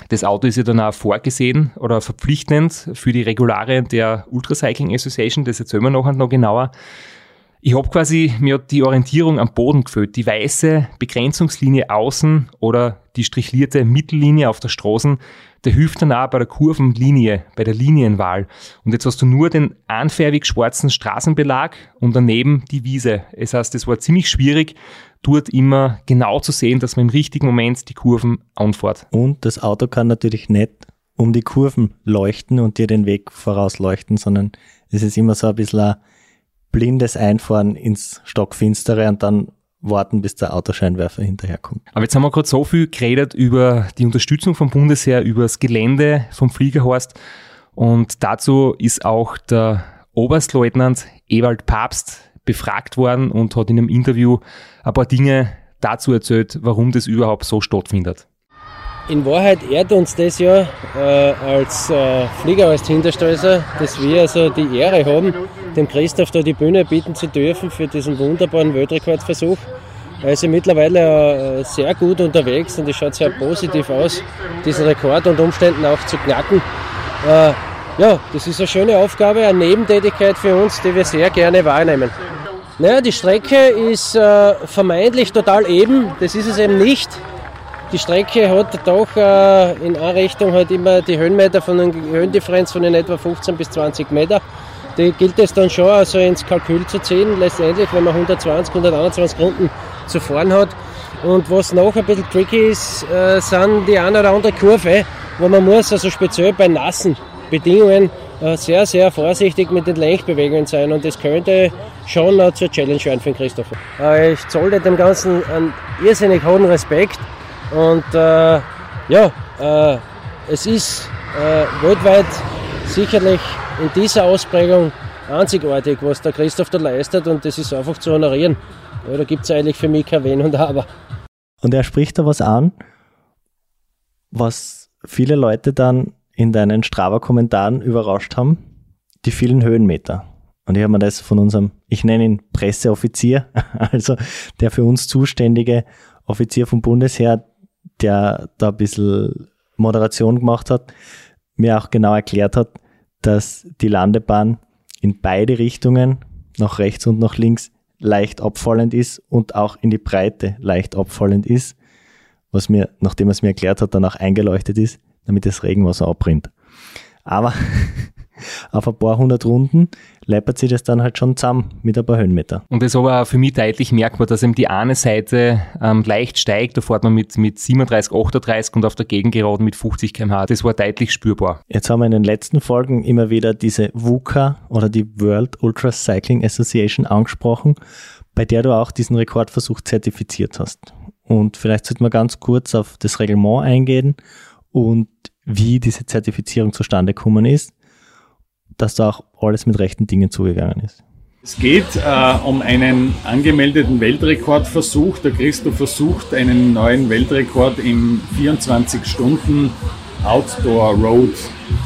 das Auto ist ja dann auch vorgesehen oder verpflichtend für die Regularien der Ultracycling Association, das erzählen wir nachher noch genauer, ich habe quasi mir die Orientierung am Boden gefällt. Die weiße Begrenzungslinie außen oder die strichlierte Mittellinie auf der Straße, der hilft dann auch bei der Kurvenlinie, bei der Linienwahl. Und jetzt hast du nur den anfärbig schwarzen Straßenbelag und daneben die Wiese. Das heißt, es war ziemlich schwierig, dort immer genau zu sehen, dass man im richtigen Moment die Kurven anfährt. Und das Auto kann natürlich nicht um die Kurven leuchten und dir den Weg vorausleuchten, sondern es ist immer so ein bisschen ein blindes Einfahren ins Stockfinstere und dann warten, bis der Autoscheinwerfer hinterherkommt. Aber jetzt haben wir gerade so viel geredet über die Unterstützung vom Bundesheer, über das Gelände vom Fliegerhorst. Und dazu ist auch der Oberstleutnant Ewald Papst befragt worden und hat in einem Interview ein paar Dinge dazu erzählt, warum das überhaupt so stattfindet. In Wahrheit ehrt uns das ja äh, als äh, Flieger, als Hintersteißer, dass wir also die Ehre haben, dem Christoph da die Bühne bieten zu dürfen für diesen wunderbaren Weltrekordversuch. Er ist ja mittlerweile äh, sehr gut unterwegs und es schaut sehr positiv aus, diesen Rekord unter Umständen auch zu knacken. Äh, ja, das ist eine schöne Aufgabe, eine Nebentätigkeit für uns, die wir sehr gerne wahrnehmen. Naja, die Strecke ist äh, vermeintlich total eben, das ist es eben nicht. Die Strecke hat doch in einer Richtung halt immer die Höhenmeter von einer Höhendifferenz von in etwa 15 bis 20 Meter. Die gilt es dann schon also ins Kalkül zu ziehen, letztendlich, wenn man 120, 121 Runden zu fahren hat. Und was noch ein bisschen tricky ist, äh, sind die eine oder andere Kurve, wo man muss, also speziell bei nassen Bedingungen, äh, sehr, sehr vorsichtig mit den Lenkbewegungen sein. Und das könnte schon noch zur Challenge werden für Christopher. Äh, ich zollte dem Ganzen einen irrsinnig hohen Respekt. Und äh, ja, äh, es ist äh, weltweit sicherlich in dieser Ausprägung einzigartig, was der Christoph da leistet und das ist einfach zu honorieren. Ja, da gibt es eigentlich für mich kein Wenn und Aber. Und er spricht da was an, was viele Leute dann in deinen Strava-Kommentaren überrascht haben, die vielen Höhenmeter. Und ich habe mir das von unserem, ich nenne ihn Presseoffizier, also der für uns zuständige Offizier vom Bundesheer, der da ein bisschen Moderation gemacht hat, mir auch genau erklärt hat, dass die Landebahn in beide Richtungen, nach rechts und nach links, leicht abfallend ist und auch in die Breite leicht abfallend ist, was mir, nachdem er es mir erklärt hat, dann auch eingeleuchtet ist, damit das Regenwasser abrinnt. Aber auf ein paar hundert Runden läppert sich das dann halt schon zusammen mit ein paar Höhenmeter. Und das aber für mich deutlich merkbar, dass eben die eine Seite ähm, leicht steigt, da fährt man mit, mit 37, 38 und auf der Gegengeraden mit 50 km/h. Das war deutlich spürbar. Jetzt haben wir in den letzten Folgen immer wieder diese WUCA oder die World Ultra Cycling Association angesprochen, bei der du auch diesen Rekordversuch zertifiziert hast. Und vielleicht sollten wir ganz kurz auf das Reglement eingehen und wie diese Zertifizierung zustande gekommen ist dass da auch alles mit rechten Dingen zugegangen ist. Es geht äh, um einen angemeldeten Weltrekordversuch. Der Christo versucht, einen neuen Weltrekord in 24 Stunden Outdoor Road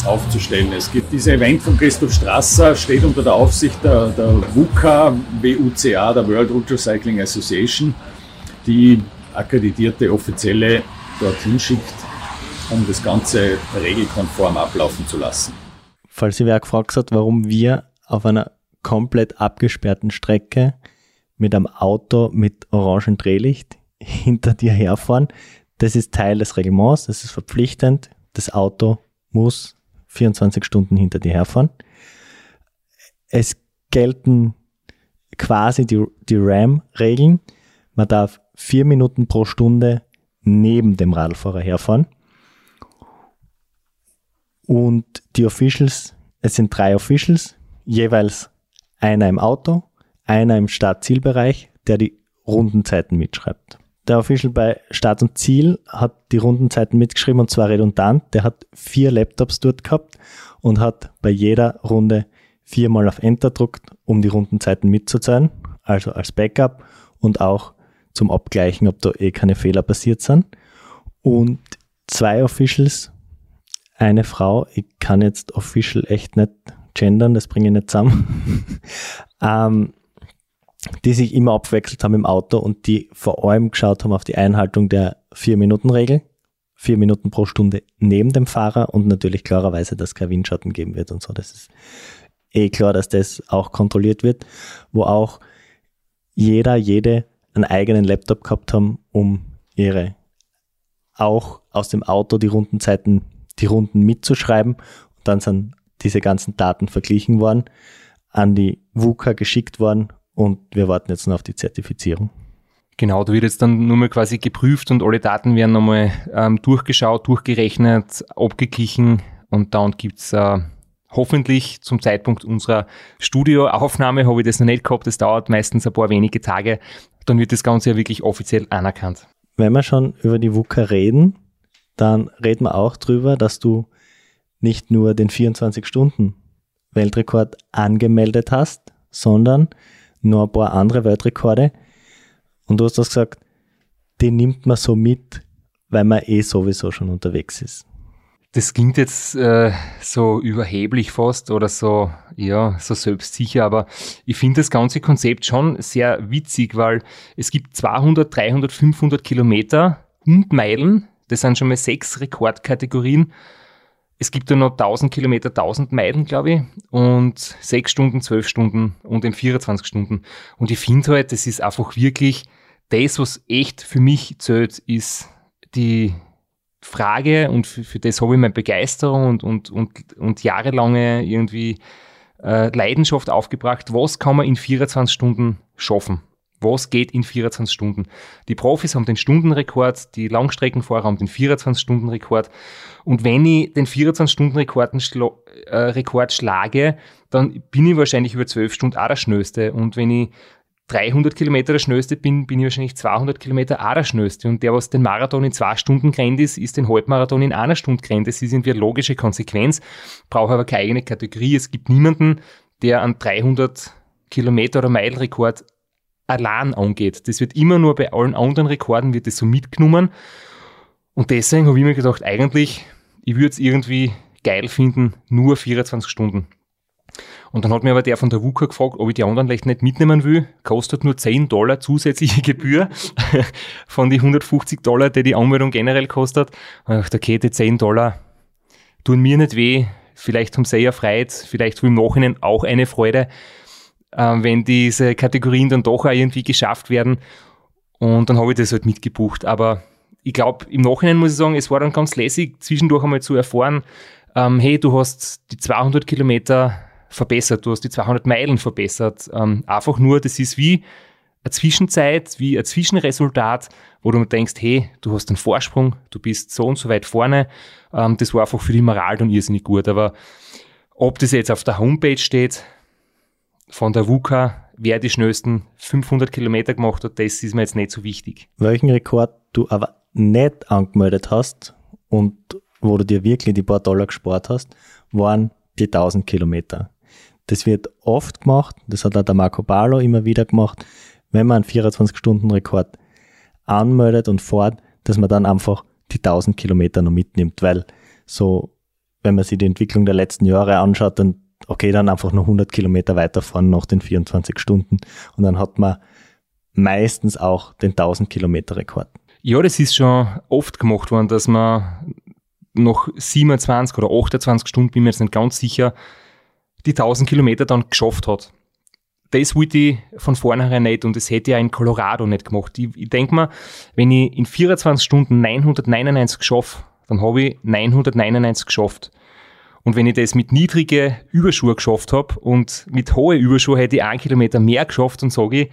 aufzustellen. Es gibt dieses Event von Christoph Strasser, steht unter der Aufsicht der, der WUCA, WUCA, der World Ultra Cycling Association, die akkreditierte Offizielle dorthin schickt, um das Ganze regelkonform ablaufen zu lassen falls ihr wer gefragt hat, warum wir auf einer komplett abgesperrten Strecke mit einem Auto mit orangen Drehlicht hinter dir herfahren. Das ist Teil des Reglements, das ist verpflichtend. Das Auto muss 24 Stunden hinter dir herfahren. Es gelten quasi die, die RAM-Regeln. Man darf vier Minuten pro Stunde neben dem Radfahrer herfahren. Und die Officials, es sind drei Officials, jeweils einer im Auto, einer im Start-Zielbereich, der die Rundenzeiten mitschreibt. Der Official bei Start und Ziel hat die Rundenzeiten mitgeschrieben und zwar redundant. Der hat vier Laptops dort gehabt und hat bei jeder Runde viermal auf Enter gedruckt, um die Rundenzeiten mitzuzahlen, also als Backup und auch zum Abgleichen, ob da eh keine Fehler passiert sind. Und zwei Officials eine Frau, ich kann jetzt official echt nicht gendern, das bringe ich nicht zusammen, ähm, die sich immer abwechselt haben im Auto und die vor allem geschaut haben auf die Einhaltung der Vier-Minuten-Regel. Vier Minuten pro Stunde neben dem Fahrer und natürlich klarerweise, dass kein Windschatten geben wird und so. Das ist eh klar, dass das auch kontrolliert wird, wo auch jeder, jede einen eigenen Laptop gehabt haben, um ihre auch aus dem Auto die Rundenzeiten die Runden mitzuschreiben. Und dann sind diese ganzen Daten verglichen worden, an die WUKA geschickt worden und wir warten jetzt nur auf die Zertifizierung. Genau, da wird jetzt dann nur mal quasi geprüft und alle Daten werden nochmal ähm, durchgeschaut, durchgerechnet, abgeglichen und dann gibt es äh, hoffentlich zum Zeitpunkt unserer Studioaufnahme habe ich das noch nicht gehabt. Das dauert meistens ein paar wenige Tage. Dann wird das Ganze ja wirklich offiziell anerkannt. Wenn wir schon über die WUKA reden, dann reden wir auch drüber, dass du nicht nur den 24-Stunden-Weltrekord angemeldet hast, sondern noch ein paar andere Weltrekorde. Und du hast das gesagt, den nimmt man so mit, weil man eh sowieso schon unterwegs ist. Das klingt jetzt äh, so überheblich fast oder so, ja, so selbstsicher, aber ich finde das ganze Konzept schon sehr witzig, weil es gibt 200, 300, 500 Kilometer und Meilen. Das sind schon mal sechs Rekordkategorien. Es gibt ja noch 1000 Kilometer, 1000 Meilen, glaube ich, und sechs Stunden, zwölf Stunden und in 24 Stunden. Und ich finde halt, das ist einfach wirklich das, was echt für mich zählt, ist die Frage und für, für das habe ich meine Begeisterung und, und, und, und jahrelange irgendwie äh, Leidenschaft aufgebracht. Was kann man in 24 Stunden schaffen? Was geht in 24 Stunden? Die Profis haben den Stundenrekord, die Langstreckenfahrer haben den 24-Stunden-Rekord. Und wenn ich den 24-Stunden-Rekord äh, Rekord schlage, dann bin ich wahrscheinlich über 12 Stunden auch der Schnellste. Und wenn ich 300 Kilometer der Schnellste bin, bin ich wahrscheinlich 200 Kilometer auch der Schnellste. Und der, was den Marathon in zwei Stunden rennt ist, ist den Halbmarathon in einer Stunde rennt. Das ist irgendwie eine logische Konsequenz, brauche aber keine eigene Kategorie. Es gibt niemanden, der an 300 Kilometer oder Meilrekord allein angeht. Das wird immer nur bei allen anderen Rekorden wird das so mitgenommen. Und deswegen habe ich mir gedacht, eigentlich, ich würde es irgendwie geil finden, nur 24 Stunden. Und dann hat mir aber der von der WUKA gefragt, ob ich die anderen vielleicht nicht mitnehmen will. Kostet nur 10 Dollar zusätzliche Gebühr von die 150 Dollar, die die Anmeldung generell kostet. Und ich dachte, okay, die 10 Dollar tun mir nicht weh. Vielleicht haben sie ja Freude, vielleicht im Nachhinein auch eine Freude, wenn diese Kategorien dann doch irgendwie geschafft werden. Und dann habe ich das halt mitgebucht. Aber ich glaube, im Nachhinein muss ich sagen, es war dann ganz lässig, zwischendurch einmal zu erfahren, ähm, hey, du hast die 200 Kilometer verbessert, du hast die 200 Meilen verbessert. Ähm, einfach nur, das ist wie eine Zwischenzeit, wie ein Zwischenresultat, wo du denkst, hey, du hast einen Vorsprung, du bist so und so weit vorne. Ähm, das war einfach für die Moral dann irrsinnig gut. Aber ob das jetzt auf der Homepage steht, von der WUKA, wer die schnellsten 500 Kilometer gemacht hat, das ist mir jetzt nicht so wichtig. Welchen Rekord du aber nicht angemeldet hast und wo du dir wirklich die paar Dollar gespart hast, waren die 1000 Kilometer. Das wird oft gemacht, das hat auch der Marco Barlo immer wieder gemacht, wenn man einen 24-Stunden-Rekord anmeldet und fährt, dass man dann einfach die 1000 Kilometer noch mitnimmt, weil so, wenn man sich die Entwicklung der letzten Jahre anschaut, dann okay, dann einfach noch 100 Kilometer weiterfahren nach den 24 Stunden und dann hat man meistens auch den 1000 Kilometer Rekord. Ja, das ist schon oft gemacht worden, dass man noch 27 oder 28 Stunden, bin mir jetzt nicht ganz sicher, die 1000 Kilometer dann geschafft hat. Das wollte ich von vornherein nicht und das hätte ich auch in Colorado nicht gemacht. Ich, ich denke mir, wenn ich in 24 Stunden 999 geschafft, dann habe ich 999 geschafft. Und wenn ich das mit niedrigen Überschuhe geschafft habe und mit hohen Überschuhe hätte ich einen Kilometer mehr geschafft und sage ich,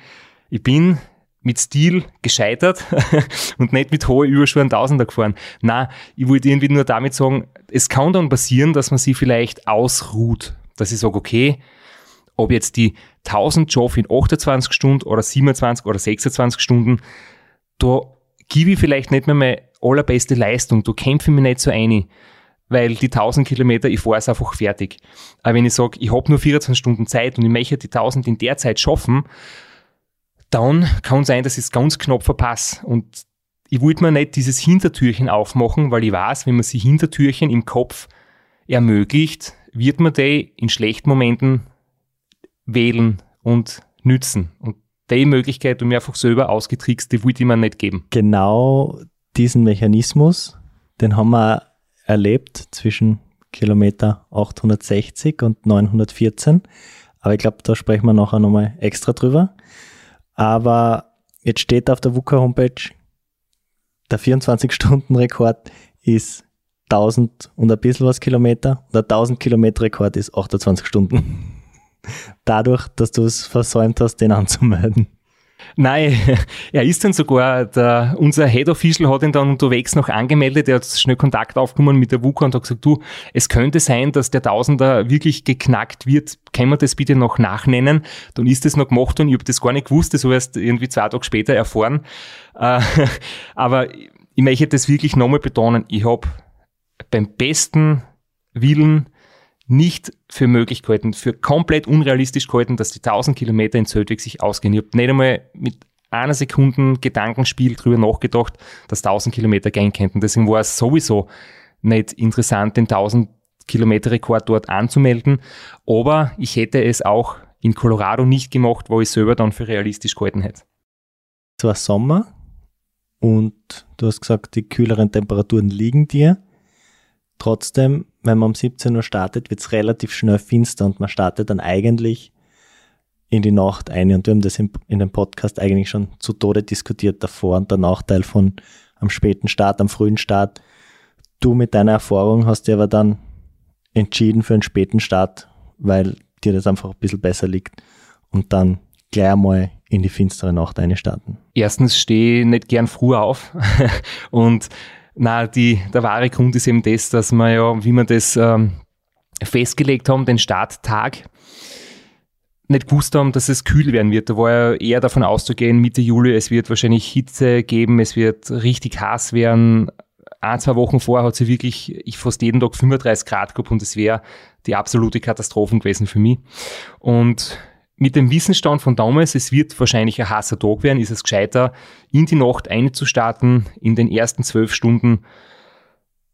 ich bin mit Stil gescheitert und nicht mit hohen Überschuhen Tausender gefahren. Na, ich wollte irgendwie nur damit sagen, es kann dann passieren, dass man sich vielleicht ausruht. Dass ich sage, okay, ob jetzt die 1000 Job in 28 Stunden oder 27 oder 26 Stunden, da gebe ich vielleicht nicht mehr meine allerbeste Leistung, da kämpfe ich mich nicht so ein, weil die 1000 Kilometer, ich fahre es einfach fertig. Aber wenn ich sage, ich habe nur 24 Stunden Zeit und ich möchte die 1000 in der Zeit schaffen, dann kann sein, dass ich es ganz knapp verpasse. Und ich wollte mir nicht dieses Hintertürchen aufmachen, weil ich weiß, wenn man sich Hintertürchen im Kopf ermöglicht, wird man die in schlechten Momenten wählen und nützen. Und die Möglichkeit, um mir einfach selber ausgetrickst, die wollte ich mir nicht geben. Genau diesen Mechanismus, den haben wir erlebt zwischen Kilometer 860 und 914. Aber ich glaube, da sprechen wir nachher nochmal extra drüber. Aber jetzt steht auf der WUKA-Homepage, der 24-Stunden-Rekord ist 1000 und ein bisschen was Kilometer. Der 1000 Kilometer Rekord ist 28 Stunden. Dadurch, dass du es versäumt hast, den anzumelden. Nein, er ist dann sogar, der, unser Head Official hat ihn dann unterwegs noch angemeldet, er hat schnell Kontakt aufgenommen mit der WUKA und hat gesagt, du, es könnte sein, dass der Tausender wirklich geknackt wird, können wir das bitte noch nachnennen? Dann ist das noch gemacht und ich habe das gar nicht gewusst, das habe erst irgendwie zwei Tage später erfahren. Äh, aber ich möchte das wirklich nochmal betonen, ich habe beim besten Willen nicht für möglich gehalten, für komplett unrealistisch gehalten, dass die 1000 Kilometer in Zeltweg sich ausgehen. Ich habe nicht einmal mit einer Sekunden Gedankenspiel drüber nachgedacht, dass 1000 Kilometer gehen könnten. Deswegen war es sowieso nicht interessant, den 1000 Kilometer Rekord dort anzumelden. Aber ich hätte es auch in Colorado nicht gemacht, wo ich selber dann für realistisch gehalten hätte. Es war Sommer und du hast gesagt, die kühleren Temperaturen liegen dir. Trotzdem, wenn man um 17 Uhr startet, wird es relativ schnell finster und man startet dann eigentlich in die Nacht ein. Und wir haben das in, in dem Podcast eigentlich schon zu Tode diskutiert davor und der Nachteil von am späten Start, am frühen Start. Du mit deiner Erfahrung hast dir aber dann entschieden für einen späten Start, weil dir das einfach ein bisschen besser liegt und dann gleich einmal in die finstere Nacht einstarten. Erstens stehe ich nicht gern früh auf und na, die, der wahre Grund ist eben das, dass wir ja, wie wir das ähm, festgelegt haben, den Starttag, nicht gewusst haben, dass es kühl werden wird. Da war ja eher davon auszugehen, Mitte Juli, es wird wahrscheinlich Hitze geben, es wird richtig heiß werden. Ein, zwei Wochen vorher hat sie wirklich, ich fast jeden Tag 35 Grad gehabt und es wäre die absolute Katastrophe gewesen für mich. Und mit dem Wissensstand von damals, es wird wahrscheinlich ein heißer Tag werden, ist es gescheiter, in die Nacht einzustarten, in den ersten zwölf Stunden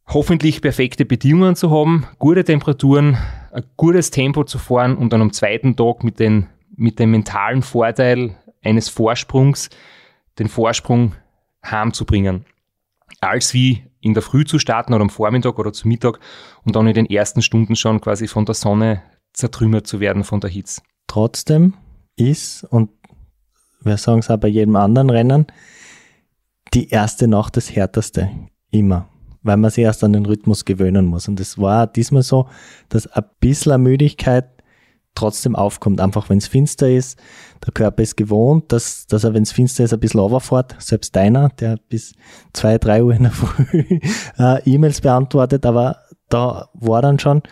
hoffentlich perfekte Bedingungen zu haben, gute Temperaturen, ein gutes Tempo zu fahren und dann am zweiten Tag mit, den, mit dem mentalen Vorteil eines Vorsprungs den Vorsprung heimzubringen. Als wie in der Früh zu starten oder am Vormittag oder zu Mittag und dann in den ersten Stunden schon quasi von der Sonne zertrümmert zu werden von der Hitze. Trotzdem ist, und wir sagen es auch bei jedem anderen Rennen, die erste Nacht das härteste. Immer. Weil man sich erst an den Rhythmus gewöhnen muss. Und es war diesmal so, dass ein bisschen Müdigkeit trotzdem aufkommt. Einfach wenn es finster ist. Der Körper ist gewohnt, dass, dass er, wenn es finster ist, ein bisschen runterfährt. Selbst deiner, der bis zwei, drei Uhr in der Früh äh, E-Mails beantwortet. Aber da war dann schon,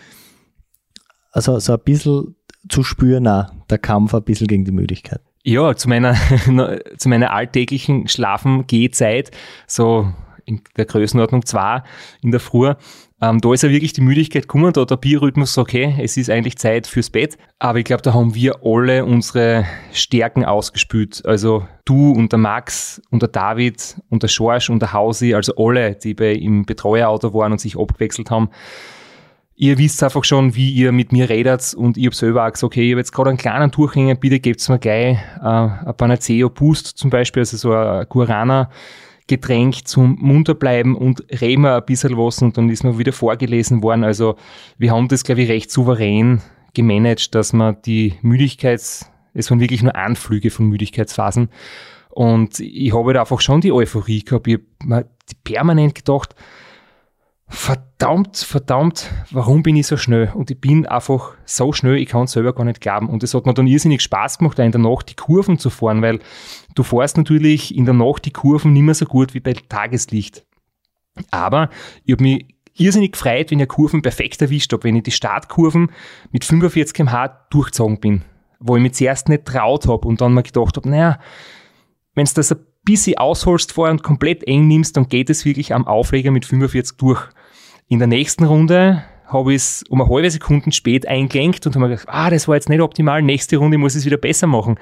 also so ein bisschen zu spüren, auch der Kampf ein bisschen gegen die Müdigkeit. Ja, zu meiner, zu meiner alltäglichen Schlafen-Gehzeit, so in der Größenordnung 2 in der Früh, ähm, da ist ja wirklich die Müdigkeit gekommen, da hat der Biorhythmus so, okay, es ist eigentlich Zeit fürs Bett. Aber ich glaube, da haben wir alle unsere Stärken ausgespült. Also du und der Max und der David und der Schorsch und der Hausi, also alle, die bei im Betreuerauto waren und sich abgewechselt haben, ihr wisst einfach schon, wie ihr mit mir redet und ich habe selber auch gesagt, okay, ich habe jetzt gerade einen kleinen Durchhänger, bitte gebt mir gleich äh, ein Panaceo Boost zum Beispiel, also so ein Guarana Getränk zum Munterbleiben und reden wir ein bisschen was und dann ist mir wieder vorgelesen worden. Also wir haben das, glaube ich, recht souverän gemanagt, dass man die Müdigkeits, es waren wirklich nur Anflüge von Müdigkeitsphasen und ich habe halt einfach schon die Euphorie gehabt. Ich habe mir permanent gedacht, verdammt, verdammt, warum bin ich so schnell? Und ich bin einfach so schnell, ich kann es selber gar nicht glauben. Und es hat mir dann irrsinnig Spaß gemacht, da in der Nacht die Kurven zu fahren, weil du fährst natürlich in der Nacht die Kurven nicht mehr so gut wie bei Tageslicht. Aber ich habe mich irrsinnig gefreut, wenn ich Kurven perfekt erwischt habe, wenn ich die Startkurven mit 45 km/h durchgezogen bin, wo ich mich zuerst nicht traut habe und dann mir gedacht habe, naja, wenn es das ein bisschen ausholst vorher und komplett eng nimmst, dann geht es wirklich am Aufleger mit 45 durch. In der nächsten Runde habe ich es um eine halbe Sekunde spät eingelenkt und habe mir gedacht, ah, das war jetzt nicht optimal, nächste Runde muss ich es wieder besser machen.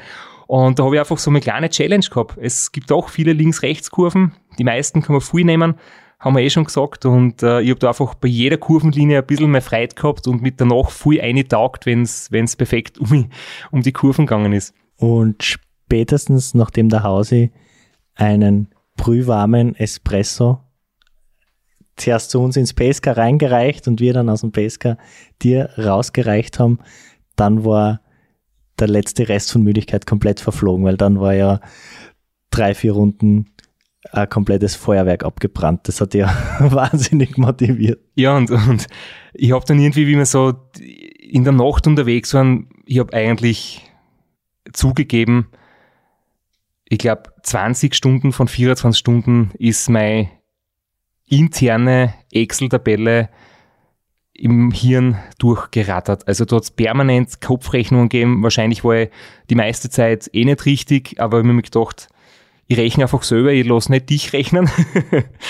Und da habe ich einfach so eine kleine Challenge gehabt. Es gibt auch viele Links-Rechts-Kurven, die meisten kann man viel nehmen, haben wir eh schon gesagt. Und äh, ich habe da einfach bei jeder Kurvenlinie ein bisschen mehr Freude gehabt und mit danach viel eingetaugt, wenn es perfekt um, um die Kurven gegangen ist. Und spätestens nachdem der Hausi einen brühwarmen Espresso zuerst zu uns ins Pesca reingereicht und wir dann aus dem Pesca dir rausgereicht haben, dann war der letzte Rest von Müdigkeit komplett verflogen, weil dann war ja drei, vier Runden ein komplettes Feuerwerk abgebrannt. Das hat ja wahnsinnig motiviert. Ja, und, und ich habe dann irgendwie, wie wir so in der Nacht unterwegs waren, ich habe eigentlich zugegeben, ich glaube, 20 Stunden von 24 Stunden ist meine interne Excel-Tabelle im Hirn durchgerattert. Also dort hat permanent Kopfrechnungen gegeben. Wahrscheinlich war ich die meiste Zeit eh nicht richtig, aber ich habe mir gedacht, ich rechne einfach selber, ich lasse nicht dich rechnen.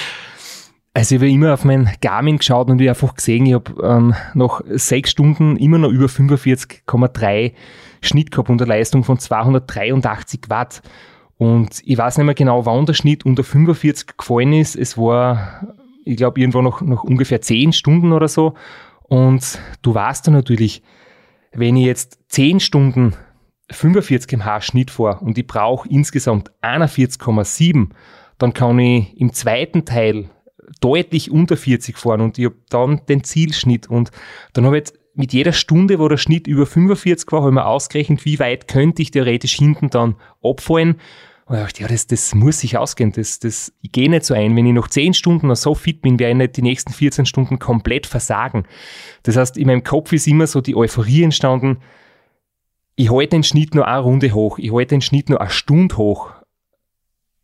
also ich habe immer auf mein Garmin geschaut und ich habe einfach gesehen, ich habe ähm, nach sechs Stunden immer noch über 45,3 Schnitt gehabt und eine Leistung von 283 Watt. Und ich weiß nicht mehr genau, wann der Schnitt unter 45 gefallen ist. Es war ich glaube, irgendwo noch, noch ungefähr zehn Stunden oder so. Und du weißt dann natürlich, wenn ich jetzt zehn Stunden 45 km/h Schnitt fahre und ich brauche insgesamt 41,7, dann kann ich im zweiten Teil deutlich unter 40 fahren und ich habe dann den Zielschnitt. Und dann habe ich jetzt mit jeder Stunde, wo der Schnitt über 45 war, habe ich mir ausgerechnet, wie weit könnte ich theoretisch hinten dann abfallen. Und ich dachte, ja, das, das muss sich ausgehen. Das, das, ich gehe nicht so ein. Wenn ich noch 10 Stunden noch so fit bin, werde ich nicht die nächsten 14 Stunden komplett versagen. Das heißt, in meinem Kopf ist immer so die Euphorie entstanden, ich halte den Schnitt nur eine Runde hoch, ich halte den Schnitt nur eine Stunde hoch.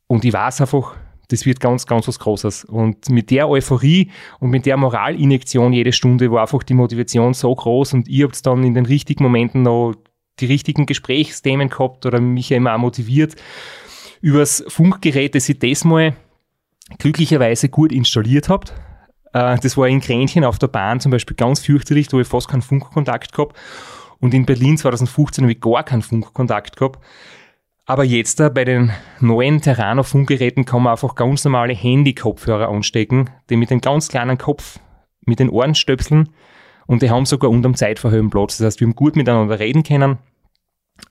Und ich weiß einfach, das wird ganz, ganz was Großes. Und mit der Euphorie und mit der Moralinjektion jede Stunde war einfach die Motivation so groß und ihr habt dann in den richtigen Momenten noch die richtigen Gesprächsthemen gehabt oder mich ja immer auch motiviert übers Funkgerät, das ich das mal glücklicherweise gut installiert habt. Äh, das war in Kränchen auf der Bahn zum Beispiel ganz fürchterlich, da habe ich fast keinen Funkkontakt gehabt. Und in Berlin 2015 habe ich gar keinen Funkkontakt gehabt. Aber jetzt da bei den neuen Terrano-Funkgeräten kann man einfach ganz normale Handy-Kopfhörer anstecken, die mit dem ganz kleinen Kopf, mit den Ohren stöpseln und die haben sogar unterm Zeitverhöhen Platz. Das heißt, wir haben gut miteinander reden können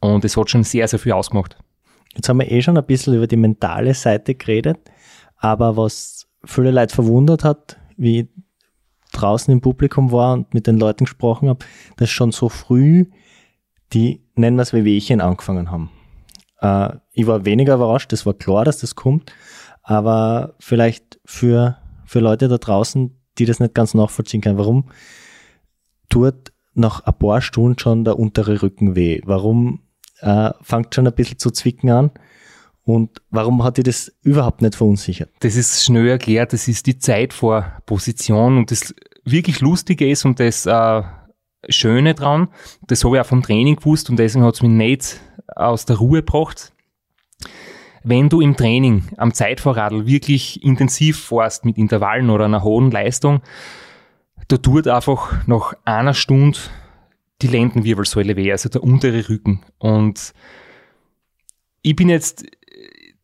und es hat schon sehr, sehr viel ausgemacht. Jetzt haben wir eh schon ein bisschen über die mentale Seite geredet, aber was viele Leute verwundert hat, wie ich draußen im Publikum war und mit den Leuten gesprochen habe, dass schon so früh die, nennen wir es Wehwehchen, angefangen haben. Äh, ich war weniger überrascht, das war klar, dass das kommt, aber vielleicht für, für Leute da draußen, die das nicht ganz nachvollziehen können, warum tut nach ein paar Stunden schon der untere Rücken weh? Warum äh, fängt schon ein bisschen zu zwicken an. Und warum hat dich das überhaupt nicht verunsichert? Das ist schnell erklärt, das ist die Zeit vor Position und das wirklich Lustige ist und das äh, Schöne dran, das habe ich auch vom Training gewusst und deswegen hat es mich nicht aus der Ruhe gebracht. Wenn du im Training am Zeitvorradl wirklich intensiv fährst mit Intervallen oder einer hohen Leistung, da tut einfach nach einer Stunde die Lendenwirbelsäule weh, also der untere Rücken. Und ich bin jetzt,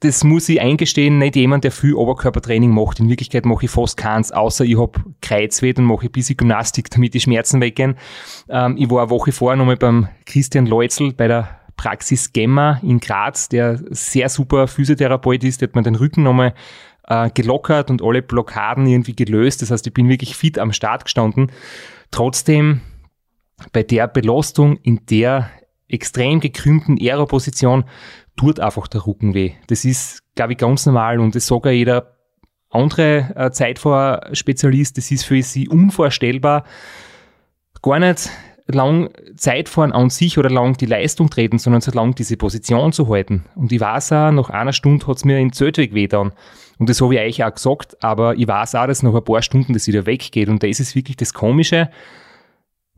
das muss ich eingestehen, nicht jemand, der viel Oberkörpertraining macht. In Wirklichkeit mache ich fast keins, außer ich habe Kreuzweh, dann mache ich ein bisschen Gymnastik, damit die Schmerzen weggehen. Ähm, ich war eine Woche vorher nochmal beim Christian Leutzel bei der Praxis Gemma in Graz, der sehr super Physiotherapeut ist, der hat mir den Rücken nochmal äh, gelockert und alle Blockaden irgendwie gelöst. Das heißt, ich bin wirklich fit am Start gestanden. Trotzdem bei der Belastung in der extrem gekrümmten Aeroposition tut einfach der Rücken weh. Das ist, glaube ich, ganz normal und das sagt auch jeder andere äh, Zeitfahrer-Spezialist, das ist für sie unvorstellbar. Gar nicht lang Zeitfahren an sich oder lang die Leistung treten, sondern so lang diese Position zu halten. Und ich weiß auch, nach einer Stunde hat es mir in weh dann. Und das habe ich euch auch gesagt, aber ich weiß auch, dass nach ein paar Stunden das wieder weggeht. Und das ist wirklich das Komische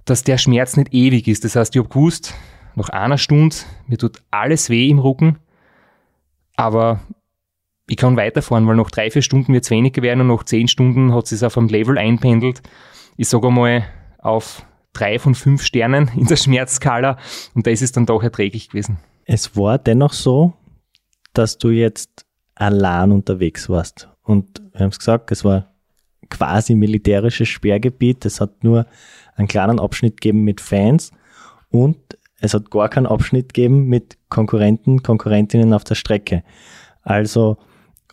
dass der Schmerz nicht ewig ist. Das heißt, ich habe gewusst, nach einer Stunde, mir tut alles weh im Rücken, aber ich kann weiterfahren, weil nach drei, vier Stunden wird es weniger werden und nach zehn Stunden hat es auf einem Level einpendelt. Ich sage einmal auf drei von fünf Sternen in der Schmerzskala und da ist es dann doch erträglich gewesen. Es war dennoch so, dass du jetzt allein unterwegs warst. Und wir haben es gesagt, es war quasi militärisches Sperrgebiet. Es hat nur einen kleinen Abschnitt geben mit Fans und es hat gar keinen Abschnitt geben mit Konkurrenten, Konkurrentinnen auf der Strecke. Also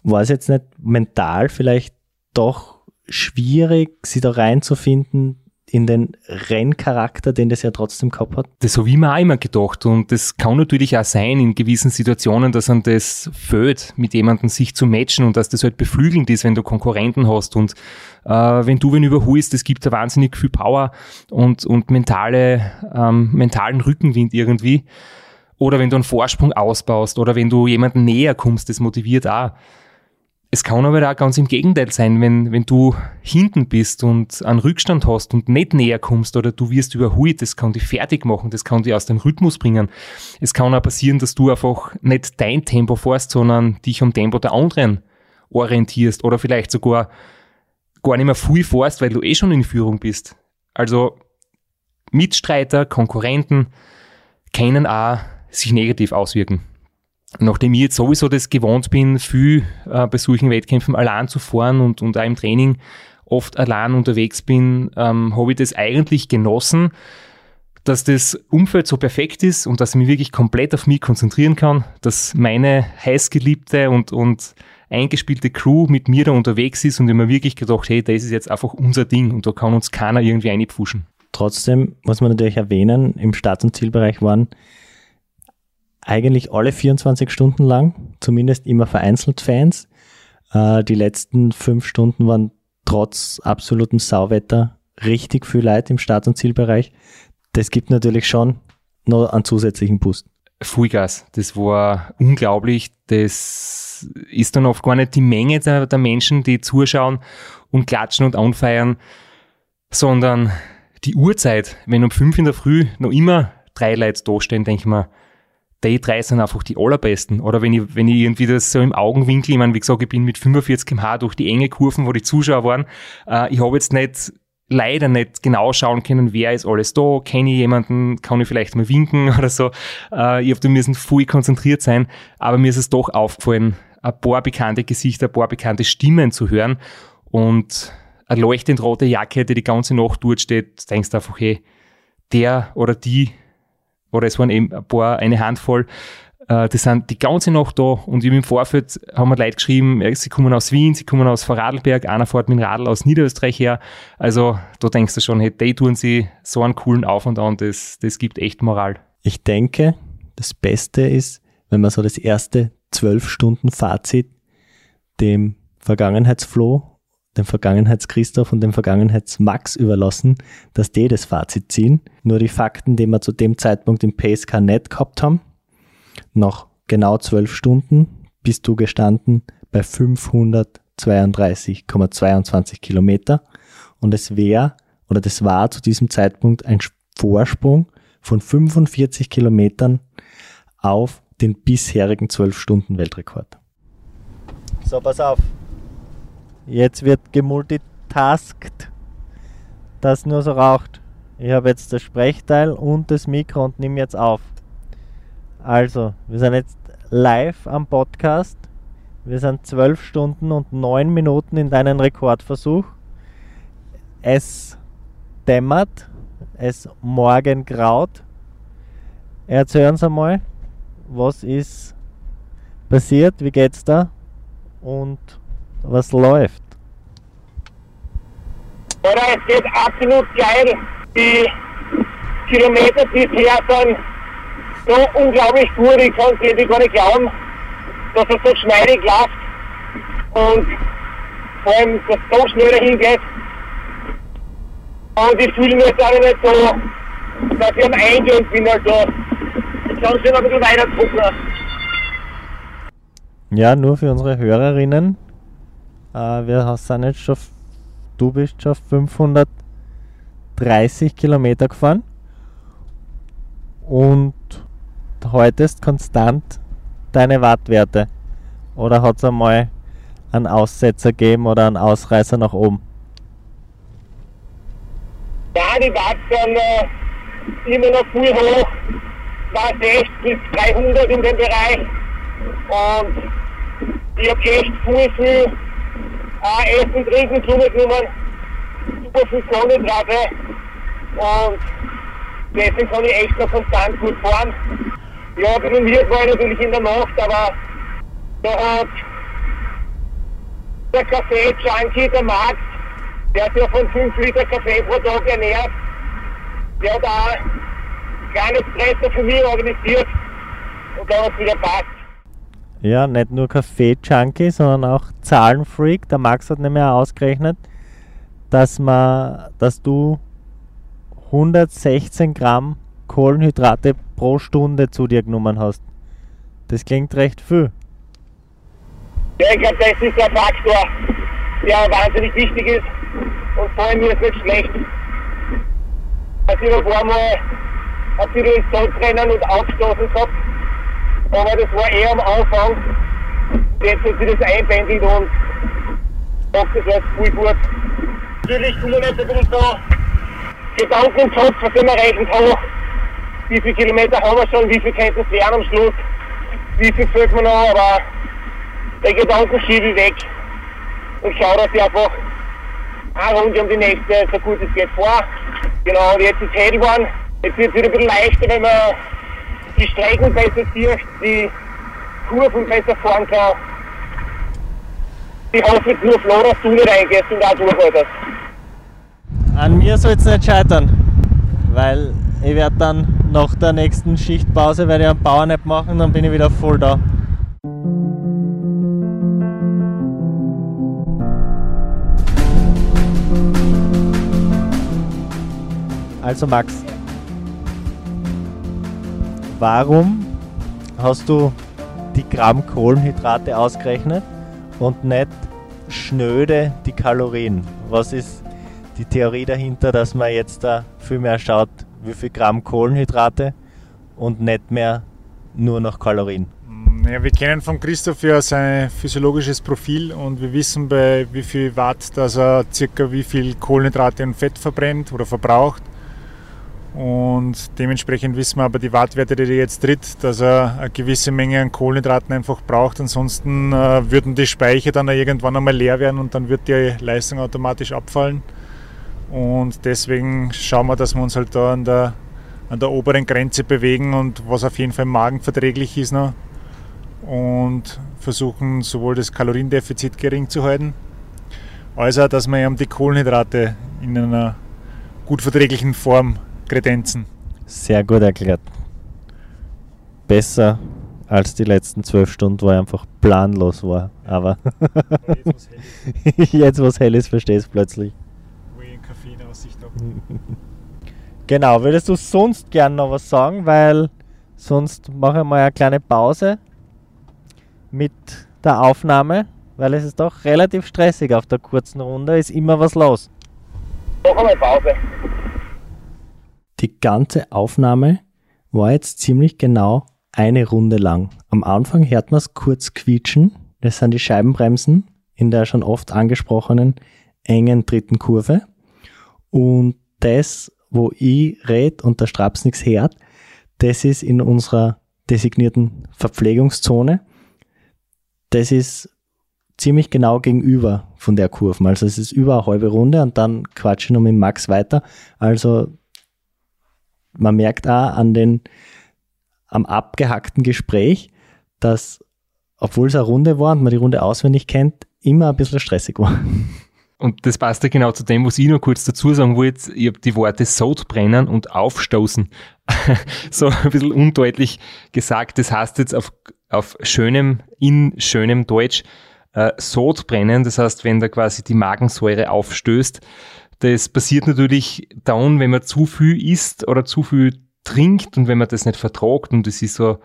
war es jetzt nicht mental vielleicht doch schwierig, sie da reinzufinden, in den Renncharakter, den das ja trotzdem gehabt hat? Das habe ich mir auch immer gedacht und das kann natürlich auch sein in gewissen Situationen, dass man das fällt, mit jemandem sich zu matchen und dass das halt beflügelnd ist, wenn du Konkurrenten hast und äh, wenn du wen überholst, das gibt da wahnsinnig viel Power und, und mentale, ähm, mentalen Rückenwind irgendwie. oder wenn du einen Vorsprung ausbaust oder wenn du jemanden näher kommst, das motiviert auch. Es kann aber auch ganz im Gegenteil sein, wenn, wenn du hinten bist und einen Rückstand hast und nicht näher kommst oder du wirst überholt, das kann dich fertig machen, das kann dich aus dem Rhythmus bringen. Es kann auch passieren, dass du einfach nicht dein Tempo fährst, sondern dich am Tempo der anderen orientierst oder vielleicht sogar gar nicht mehr viel fährst, weil du eh schon in Führung bist. Also Mitstreiter, Konkurrenten können auch sich negativ auswirken nachdem ich jetzt sowieso das gewohnt bin, viel äh, bei solchen Wettkämpfen allein zu fahren und, und auch im Training oft allein unterwegs bin, ähm, habe ich das eigentlich genossen, dass das Umfeld so perfekt ist und dass ich mich wirklich komplett auf mich konzentrieren kann, dass meine heißgeliebte und, und eingespielte Crew mit mir da unterwegs ist und ich mir wirklich gedacht, hey, das ist jetzt einfach unser Ding und da kann uns keiner irgendwie einpfuschen. Trotzdem muss man natürlich erwähnen, im Start- und Zielbereich waren eigentlich alle 24 Stunden lang, zumindest immer vereinzelt Fans. Äh, die letzten fünf Stunden waren trotz absolutem Sauwetter richtig viel Leid im Start- und Zielbereich. Das gibt natürlich schon noch einen zusätzlichen Boost. Vollgas, das war unglaublich. Das ist dann oft gar nicht die Menge der, der Menschen, die zuschauen und klatschen und anfeiern, sondern die Uhrzeit, wenn um fünf in der Früh noch immer drei Leute da stehen, denke ich mir, die drei sind einfach die allerbesten. Oder wenn ich, wenn ich irgendwie das so im Augenwinkel, ich meine, wie gesagt, ich bin mit 45 km/h durch die enge Kurven, wo die Zuschauer waren. Äh, ich habe jetzt nicht leider nicht genau schauen können, wer ist alles da, kenne ich jemanden, kann ich vielleicht mal winken oder so. Äh, ich habe da müssen voll konzentriert sein, aber mir ist es doch aufgefallen, ein paar bekannte Gesichter, ein paar bekannte Stimmen zu hören und eine leuchtend rote Jacke, die die ganze Nacht dort steht, denkst du einfach, hey, der oder die oder es waren eben ein paar, eine Handvoll, äh, die sind die ganze Nacht da und im Vorfeld haben wir Leute geschrieben, sie kommen aus Wien, sie kommen aus Vorarlberg, einer fährt mit dem Radl aus Niederösterreich her. Also da denkst du schon, hey, die tun sie so einen coolen Aufwand an, das, das gibt echt Moral. Ich denke, das Beste ist, wenn man so das erste zwölf Stunden Fazit dem Vergangenheitsflow dem Vergangenheits-Christoph und dem Vergangenheits-Max überlassen, dass die das Fazit ziehen. Nur die Fakten, die wir zu dem Zeitpunkt im PSK nicht gehabt haben, nach genau zwölf Stunden bist du gestanden bei 532,22 Kilometer und es wäre oder das war zu diesem Zeitpunkt ein Vorsprung von 45 Kilometern auf den bisherigen 12 Stunden Weltrekord. So, pass auf. Jetzt wird gemultitaskt, das nur so raucht. Ich habe jetzt das Sprechteil und das Mikro und nehme jetzt auf. Also, wir sind jetzt live am Podcast. Wir sind 12 Stunden und 9 Minuten in deinen Rekordversuch. Es dämmert, es morgen graut. Erzähl uns einmal, was ist passiert, wie geht's da und was läuft? Oder es geht absolut geil. Die Kilometer bisher sind so unglaublich gut, ich kann es gar nicht glauben, dass es so schneidig läuft und vor allem, dass es so schnell dahin geht. Und ich fühle mich auch nicht so, dass ich am Eingehen bin, also ich kann schon ein bisschen weiter gucken. Ja, nur für unsere Hörerinnen. Äh, wir sind jetzt schon, du bist schon 530 Kilometer gefahren und haltest konstant deine Wattwerte. Oder hat es einmal einen Aussetzer gegeben oder einen Ausreißer nach oben? Ja, die Watt sind äh, immer noch viel hoch, war 60 bis 300 in dem Bereich. Und ich habe echt viel, viel äh, Essen, Trinken zu mir genommen, super viel Kohlenhydrate und deswegen kann ich echt noch konstant gut fahren. Ja, trainiert war ich natürlich in der Nacht, aber da hat der Kaffee-Junkie, der Max, der ist ja von 5 Liter Kaffee pro Tag ernährt, der hat auch ein kleines Presser für mich organisiert und da hat es wieder passt. Ja, nicht nur Kaffee-Junkie, sondern auch Zahlenfreak. Der Max hat nämlich auch ausgerechnet, dass, man, dass du 116 Gramm Kohlenhydrate pro Stunde zu dir genommen hast. Das klingt recht viel. Ja, ich glaube, das ist ein Faktor, der wahnsinnig wichtig ist und vor allem mir ist nicht schlecht. Also ich habe ein paar Mal ein bisschen ins Salzrennen und aufgestoßen gehabt, aber das war eher am Anfang. Jetzt hat sich das einpendelt und macht das jetzt voll gut. Natürlich tun wir jetzt ein Gedanken im Kopf, was sind wir erreichen kann. Wie viele Kilometer haben wir schon, wie viel könnten es werden am Schluss, wie viel fehlt mir noch, aber der Gedanken schiebe ich weg und schaue, dass ich einfach eine Runde um die nächste so gut es geht vor. Genau, und jetzt ist Hedelborn. Jetzt wird es wieder ein bisschen leichter, wenn man die Strecken besser sieht, die Kurven besser fahren kann. Ich hoffe nur, Flo, dass du nicht reingehst und auch durchhaltest. An mir soll es nicht scheitern, weil ich werde dann nach der nächsten Schichtpause werde ich einen Powernap machen, dann bin ich wieder voll da. Also Max, warum hast du die Gramm Kohlenhydrate ausgerechnet und nicht schnöde die Kalorien? Was ist die Theorie dahinter, dass man jetzt da viel mehr schaut, wie viel Gramm Kohlenhydrate und nicht mehr nur nach Kalorien? Naja, wir kennen von Christoph ja sein physiologisches Profil und wir wissen bei wie viel Watt, dass er circa wie viel Kohlenhydrate und Fett verbrennt oder verbraucht. Und dementsprechend wissen wir aber die Wattwerte, die er jetzt tritt, dass er eine gewisse Menge an Kohlenhydraten einfach braucht. Ansonsten äh, würden die Speicher dann irgendwann einmal leer werden und dann wird die Leistung automatisch abfallen. Und deswegen schauen wir, dass wir uns halt da an der, an der oberen Grenze bewegen und was auf jeden Fall magenverträglich ist noch. Und versuchen sowohl das Kaloriendefizit gering zu halten, als auch, dass wir eben die Kohlenhydrate in einer gut verträglichen Form kredenzen. Sehr gut erklärt. Besser als die letzten zwölf Stunden, wo ich einfach planlos war. Aber jetzt was Helles verstehst du plötzlich. Wo ich einen Kaffee in Aussicht habe. Genau, würdest du sonst gern noch was sagen? Weil sonst mache ich mal eine kleine Pause mit der Aufnahme, weil es ist doch relativ stressig auf der kurzen Runde, ist immer was los. Noch einmal Pause. Die ganze Aufnahme war jetzt ziemlich genau eine Runde lang. Am Anfang hört man es kurz quietschen. Das sind die Scheibenbremsen in der schon oft angesprochenen engen dritten Kurve. Und das, wo ich red und der Straps nichts hört, das ist in unserer designierten Verpflegungszone. Das ist ziemlich genau gegenüber von der Kurve. Also es ist über eine halbe Runde und dann quatsche ich noch mit Max weiter. Also man merkt auch an den, am abgehackten Gespräch, dass, obwohl es eine Runde war und man die Runde auswendig kennt, immer ein bisschen stressig war. Und das passt ja genau zu dem, was ich noch kurz dazu sagen wollte. Ich habe die Worte Sodbrennen und Aufstoßen so ein bisschen undeutlich gesagt. Das heißt jetzt auf, auf schönem, in schönem Deutsch äh, Sodbrennen. Das heißt, wenn da quasi die Magensäure aufstößt. Das passiert natürlich dann, wenn man zu viel isst oder zu viel trinkt und wenn man das nicht vertragt. Und das ist so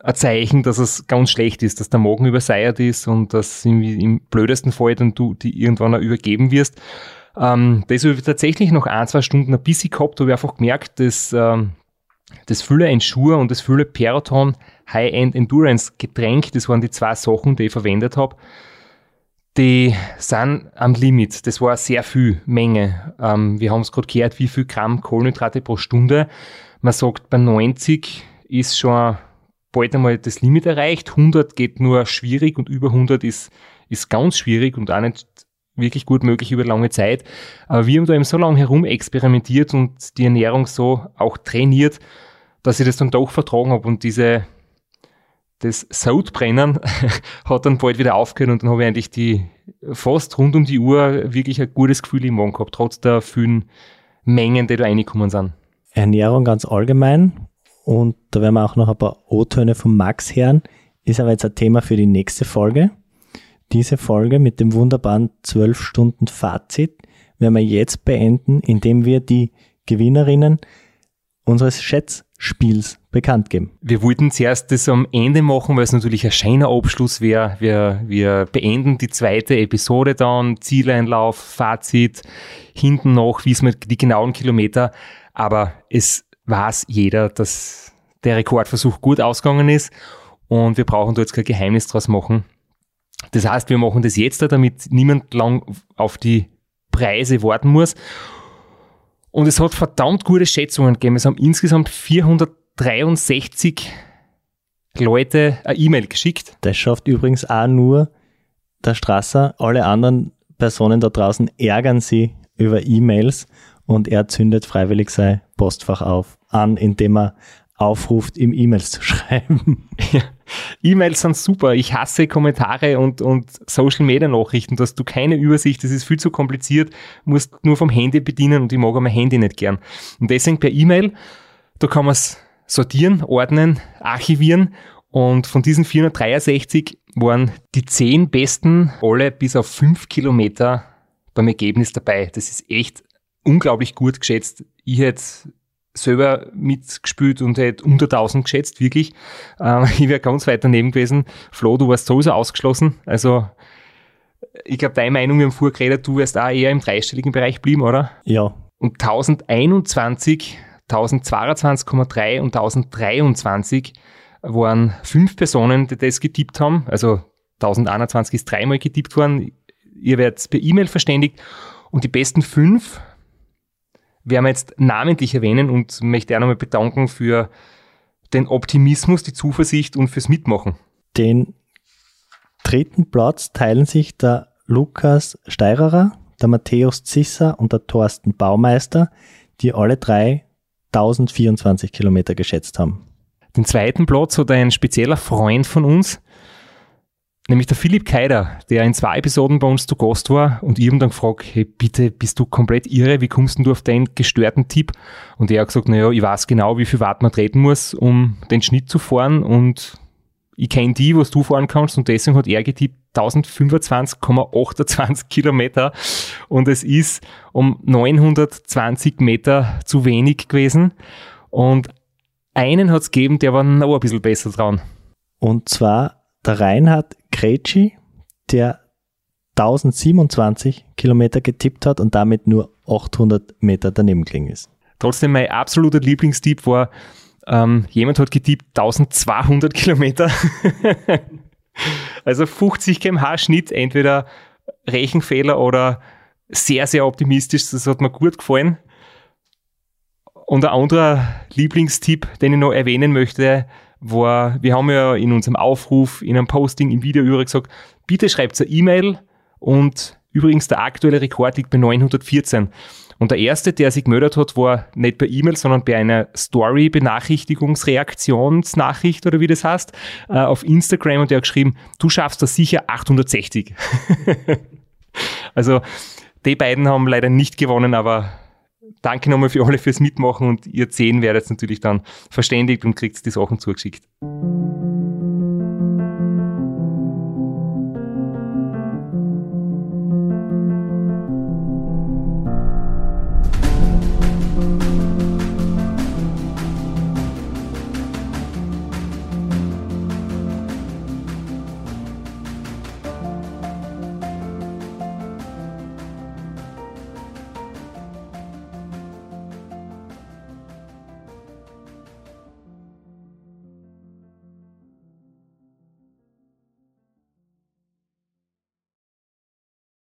ein Zeichen, dass es ganz schlecht ist, dass der Magen überseiert ist und dass im blödesten Fall dann du die irgendwann auch übergeben wirst. Ähm, das habe ich tatsächlich noch ein, zwei Stunden ein bisschen gehabt, habe ich einfach gemerkt, dass ähm, das Fülle Ensure und das Fülle Peraton High-End Endurance Getränk, das waren die zwei Sachen, die ich verwendet habe, die sind am Limit. Das war sehr viel Menge. Ähm, wir haben es gerade gehört, wie viel Gramm Kohlenhydrate pro Stunde. Man sagt, bei 90 ist schon bald einmal das Limit erreicht. 100 geht nur schwierig und über 100 ist, ist ganz schwierig und auch nicht wirklich gut möglich über lange Zeit. Aber wir haben da eben so lange herum experimentiert und die Ernährung so auch trainiert, dass ich das dann doch vertragen habe und diese das Sautbrennen hat dann bald wieder aufgehört und dann habe ich eigentlich die fast rund um die Uhr wirklich ein gutes Gefühl im Morgen gehabt, trotz der vielen Mengen, die da reingekommen sind. Ernährung ganz allgemein und da werden wir auch noch ein paar O-Töne von Max hören, ist aber jetzt ein Thema für die nächste Folge. Diese Folge mit dem wunderbaren 12 Stunden Fazit werden wir jetzt beenden, indem wir die Gewinnerinnen unseres Schätzspiels bekannt geben. Wir wollten zuerst das am Ende machen, weil es natürlich ein schöner Abschluss wäre. Wir, wir beenden die zweite Episode dann, Zieleinlauf, Fazit, hinten noch, wie es mit die genauen Kilometer. Aber es weiß jeder, dass der Rekordversuch gut ausgegangen ist und wir brauchen da jetzt kein Geheimnis draus machen. Das heißt, wir machen das jetzt, damit niemand lang auf die Preise warten muss. Und es hat verdammt gute Schätzungen gegeben. Es haben insgesamt 463 Leute eine E-Mail geschickt. Das schafft übrigens auch nur der Strasser. Alle anderen Personen da draußen ärgern sie über E-Mails und er zündet freiwillig sein Postfach auf an, indem er aufruft, ihm E-Mails zu schreiben. Ja. E-Mails sind super. Ich hasse Kommentare und, und Social Media Nachrichten. Da hast du keine Übersicht. Das ist viel zu kompliziert. Musst nur vom Handy bedienen und ich mag auch mein Handy nicht gern. Und deswegen per E-Mail, da kann man es sortieren, ordnen, archivieren. Und von diesen 463 waren die zehn besten alle bis auf fünf Kilometer beim Ergebnis dabei. Das ist echt unglaublich gut geschätzt. Ich hätte selber mitgespielt und hätte unter 1000 geschätzt, wirklich. Ähm, ich wäre ganz weit daneben gewesen. Flo, du warst sowieso ausgeschlossen. Also, ich glaube, deine Meinung, wir haben vorher geredet, du wirst auch eher im dreistelligen Bereich blieben, oder? Ja. Und 1021, 1022,3 und 1023 waren fünf Personen, die das getippt haben. Also 1021 ist dreimal getippt worden. Ihr werdet per E-Mail verständigt. Und die besten fünf werden wir jetzt namentlich erwähnen und möchte auch nochmal bedanken für den Optimismus, die Zuversicht und fürs Mitmachen. Den dritten Platz teilen sich der Lukas Steirerer, der Matthäus Zisser und der Thorsten Baumeister, die alle drei 1024 Kilometer geschätzt haben. Den zweiten Platz hat ein spezieller Freund von uns, Nämlich der Philipp Keider, der in zwei Episoden bei uns zu Gast war und ich habe dann gefragt, hey, bitte, bist du komplett irre? Wie kommst du auf deinen gestörten Tipp? Und er hat gesagt, naja, ich weiß genau, wie viel Watt man treten muss, um den Schnitt zu fahren und ich kenne die, was du fahren kannst und deswegen hat er getippt 1025,28 Kilometer und es ist um 920 Meter zu wenig gewesen und einen hat es gegeben, der war noch ein bisschen besser dran. Und zwar der Reinhard Krejci, der 1027 Kilometer getippt hat und damit nur 800 Meter daneben gelegen ist. Trotzdem mein absoluter Lieblingstipp war, ähm, jemand hat getippt 1200 Kilometer. also 50 kmh Schnitt, entweder Rechenfehler oder sehr, sehr optimistisch. Das hat mir gut gefallen. Und ein anderer Lieblingstipp, den ich noch erwähnen möchte, war, wir haben ja in unserem Aufruf, in einem Posting, im Video übrigens gesagt, bitte schreibt eine E-Mail und übrigens der aktuelle Rekord liegt bei 914. Und der erste, der sich gemeldet hat, war nicht per E-Mail, sondern bei einer Story-Benachrichtigungsreaktionsnachricht oder wie das heißt, äh, auf Instagram und der hat geschrieben, du schaffst das sicher 860. also die beiden haben leider nicht gewonnen, aber danke nochmal für alle fürs Mitmachen und ihr zehn werdet natürlich dann verständigt und kriegt die Sachen zugeschickt.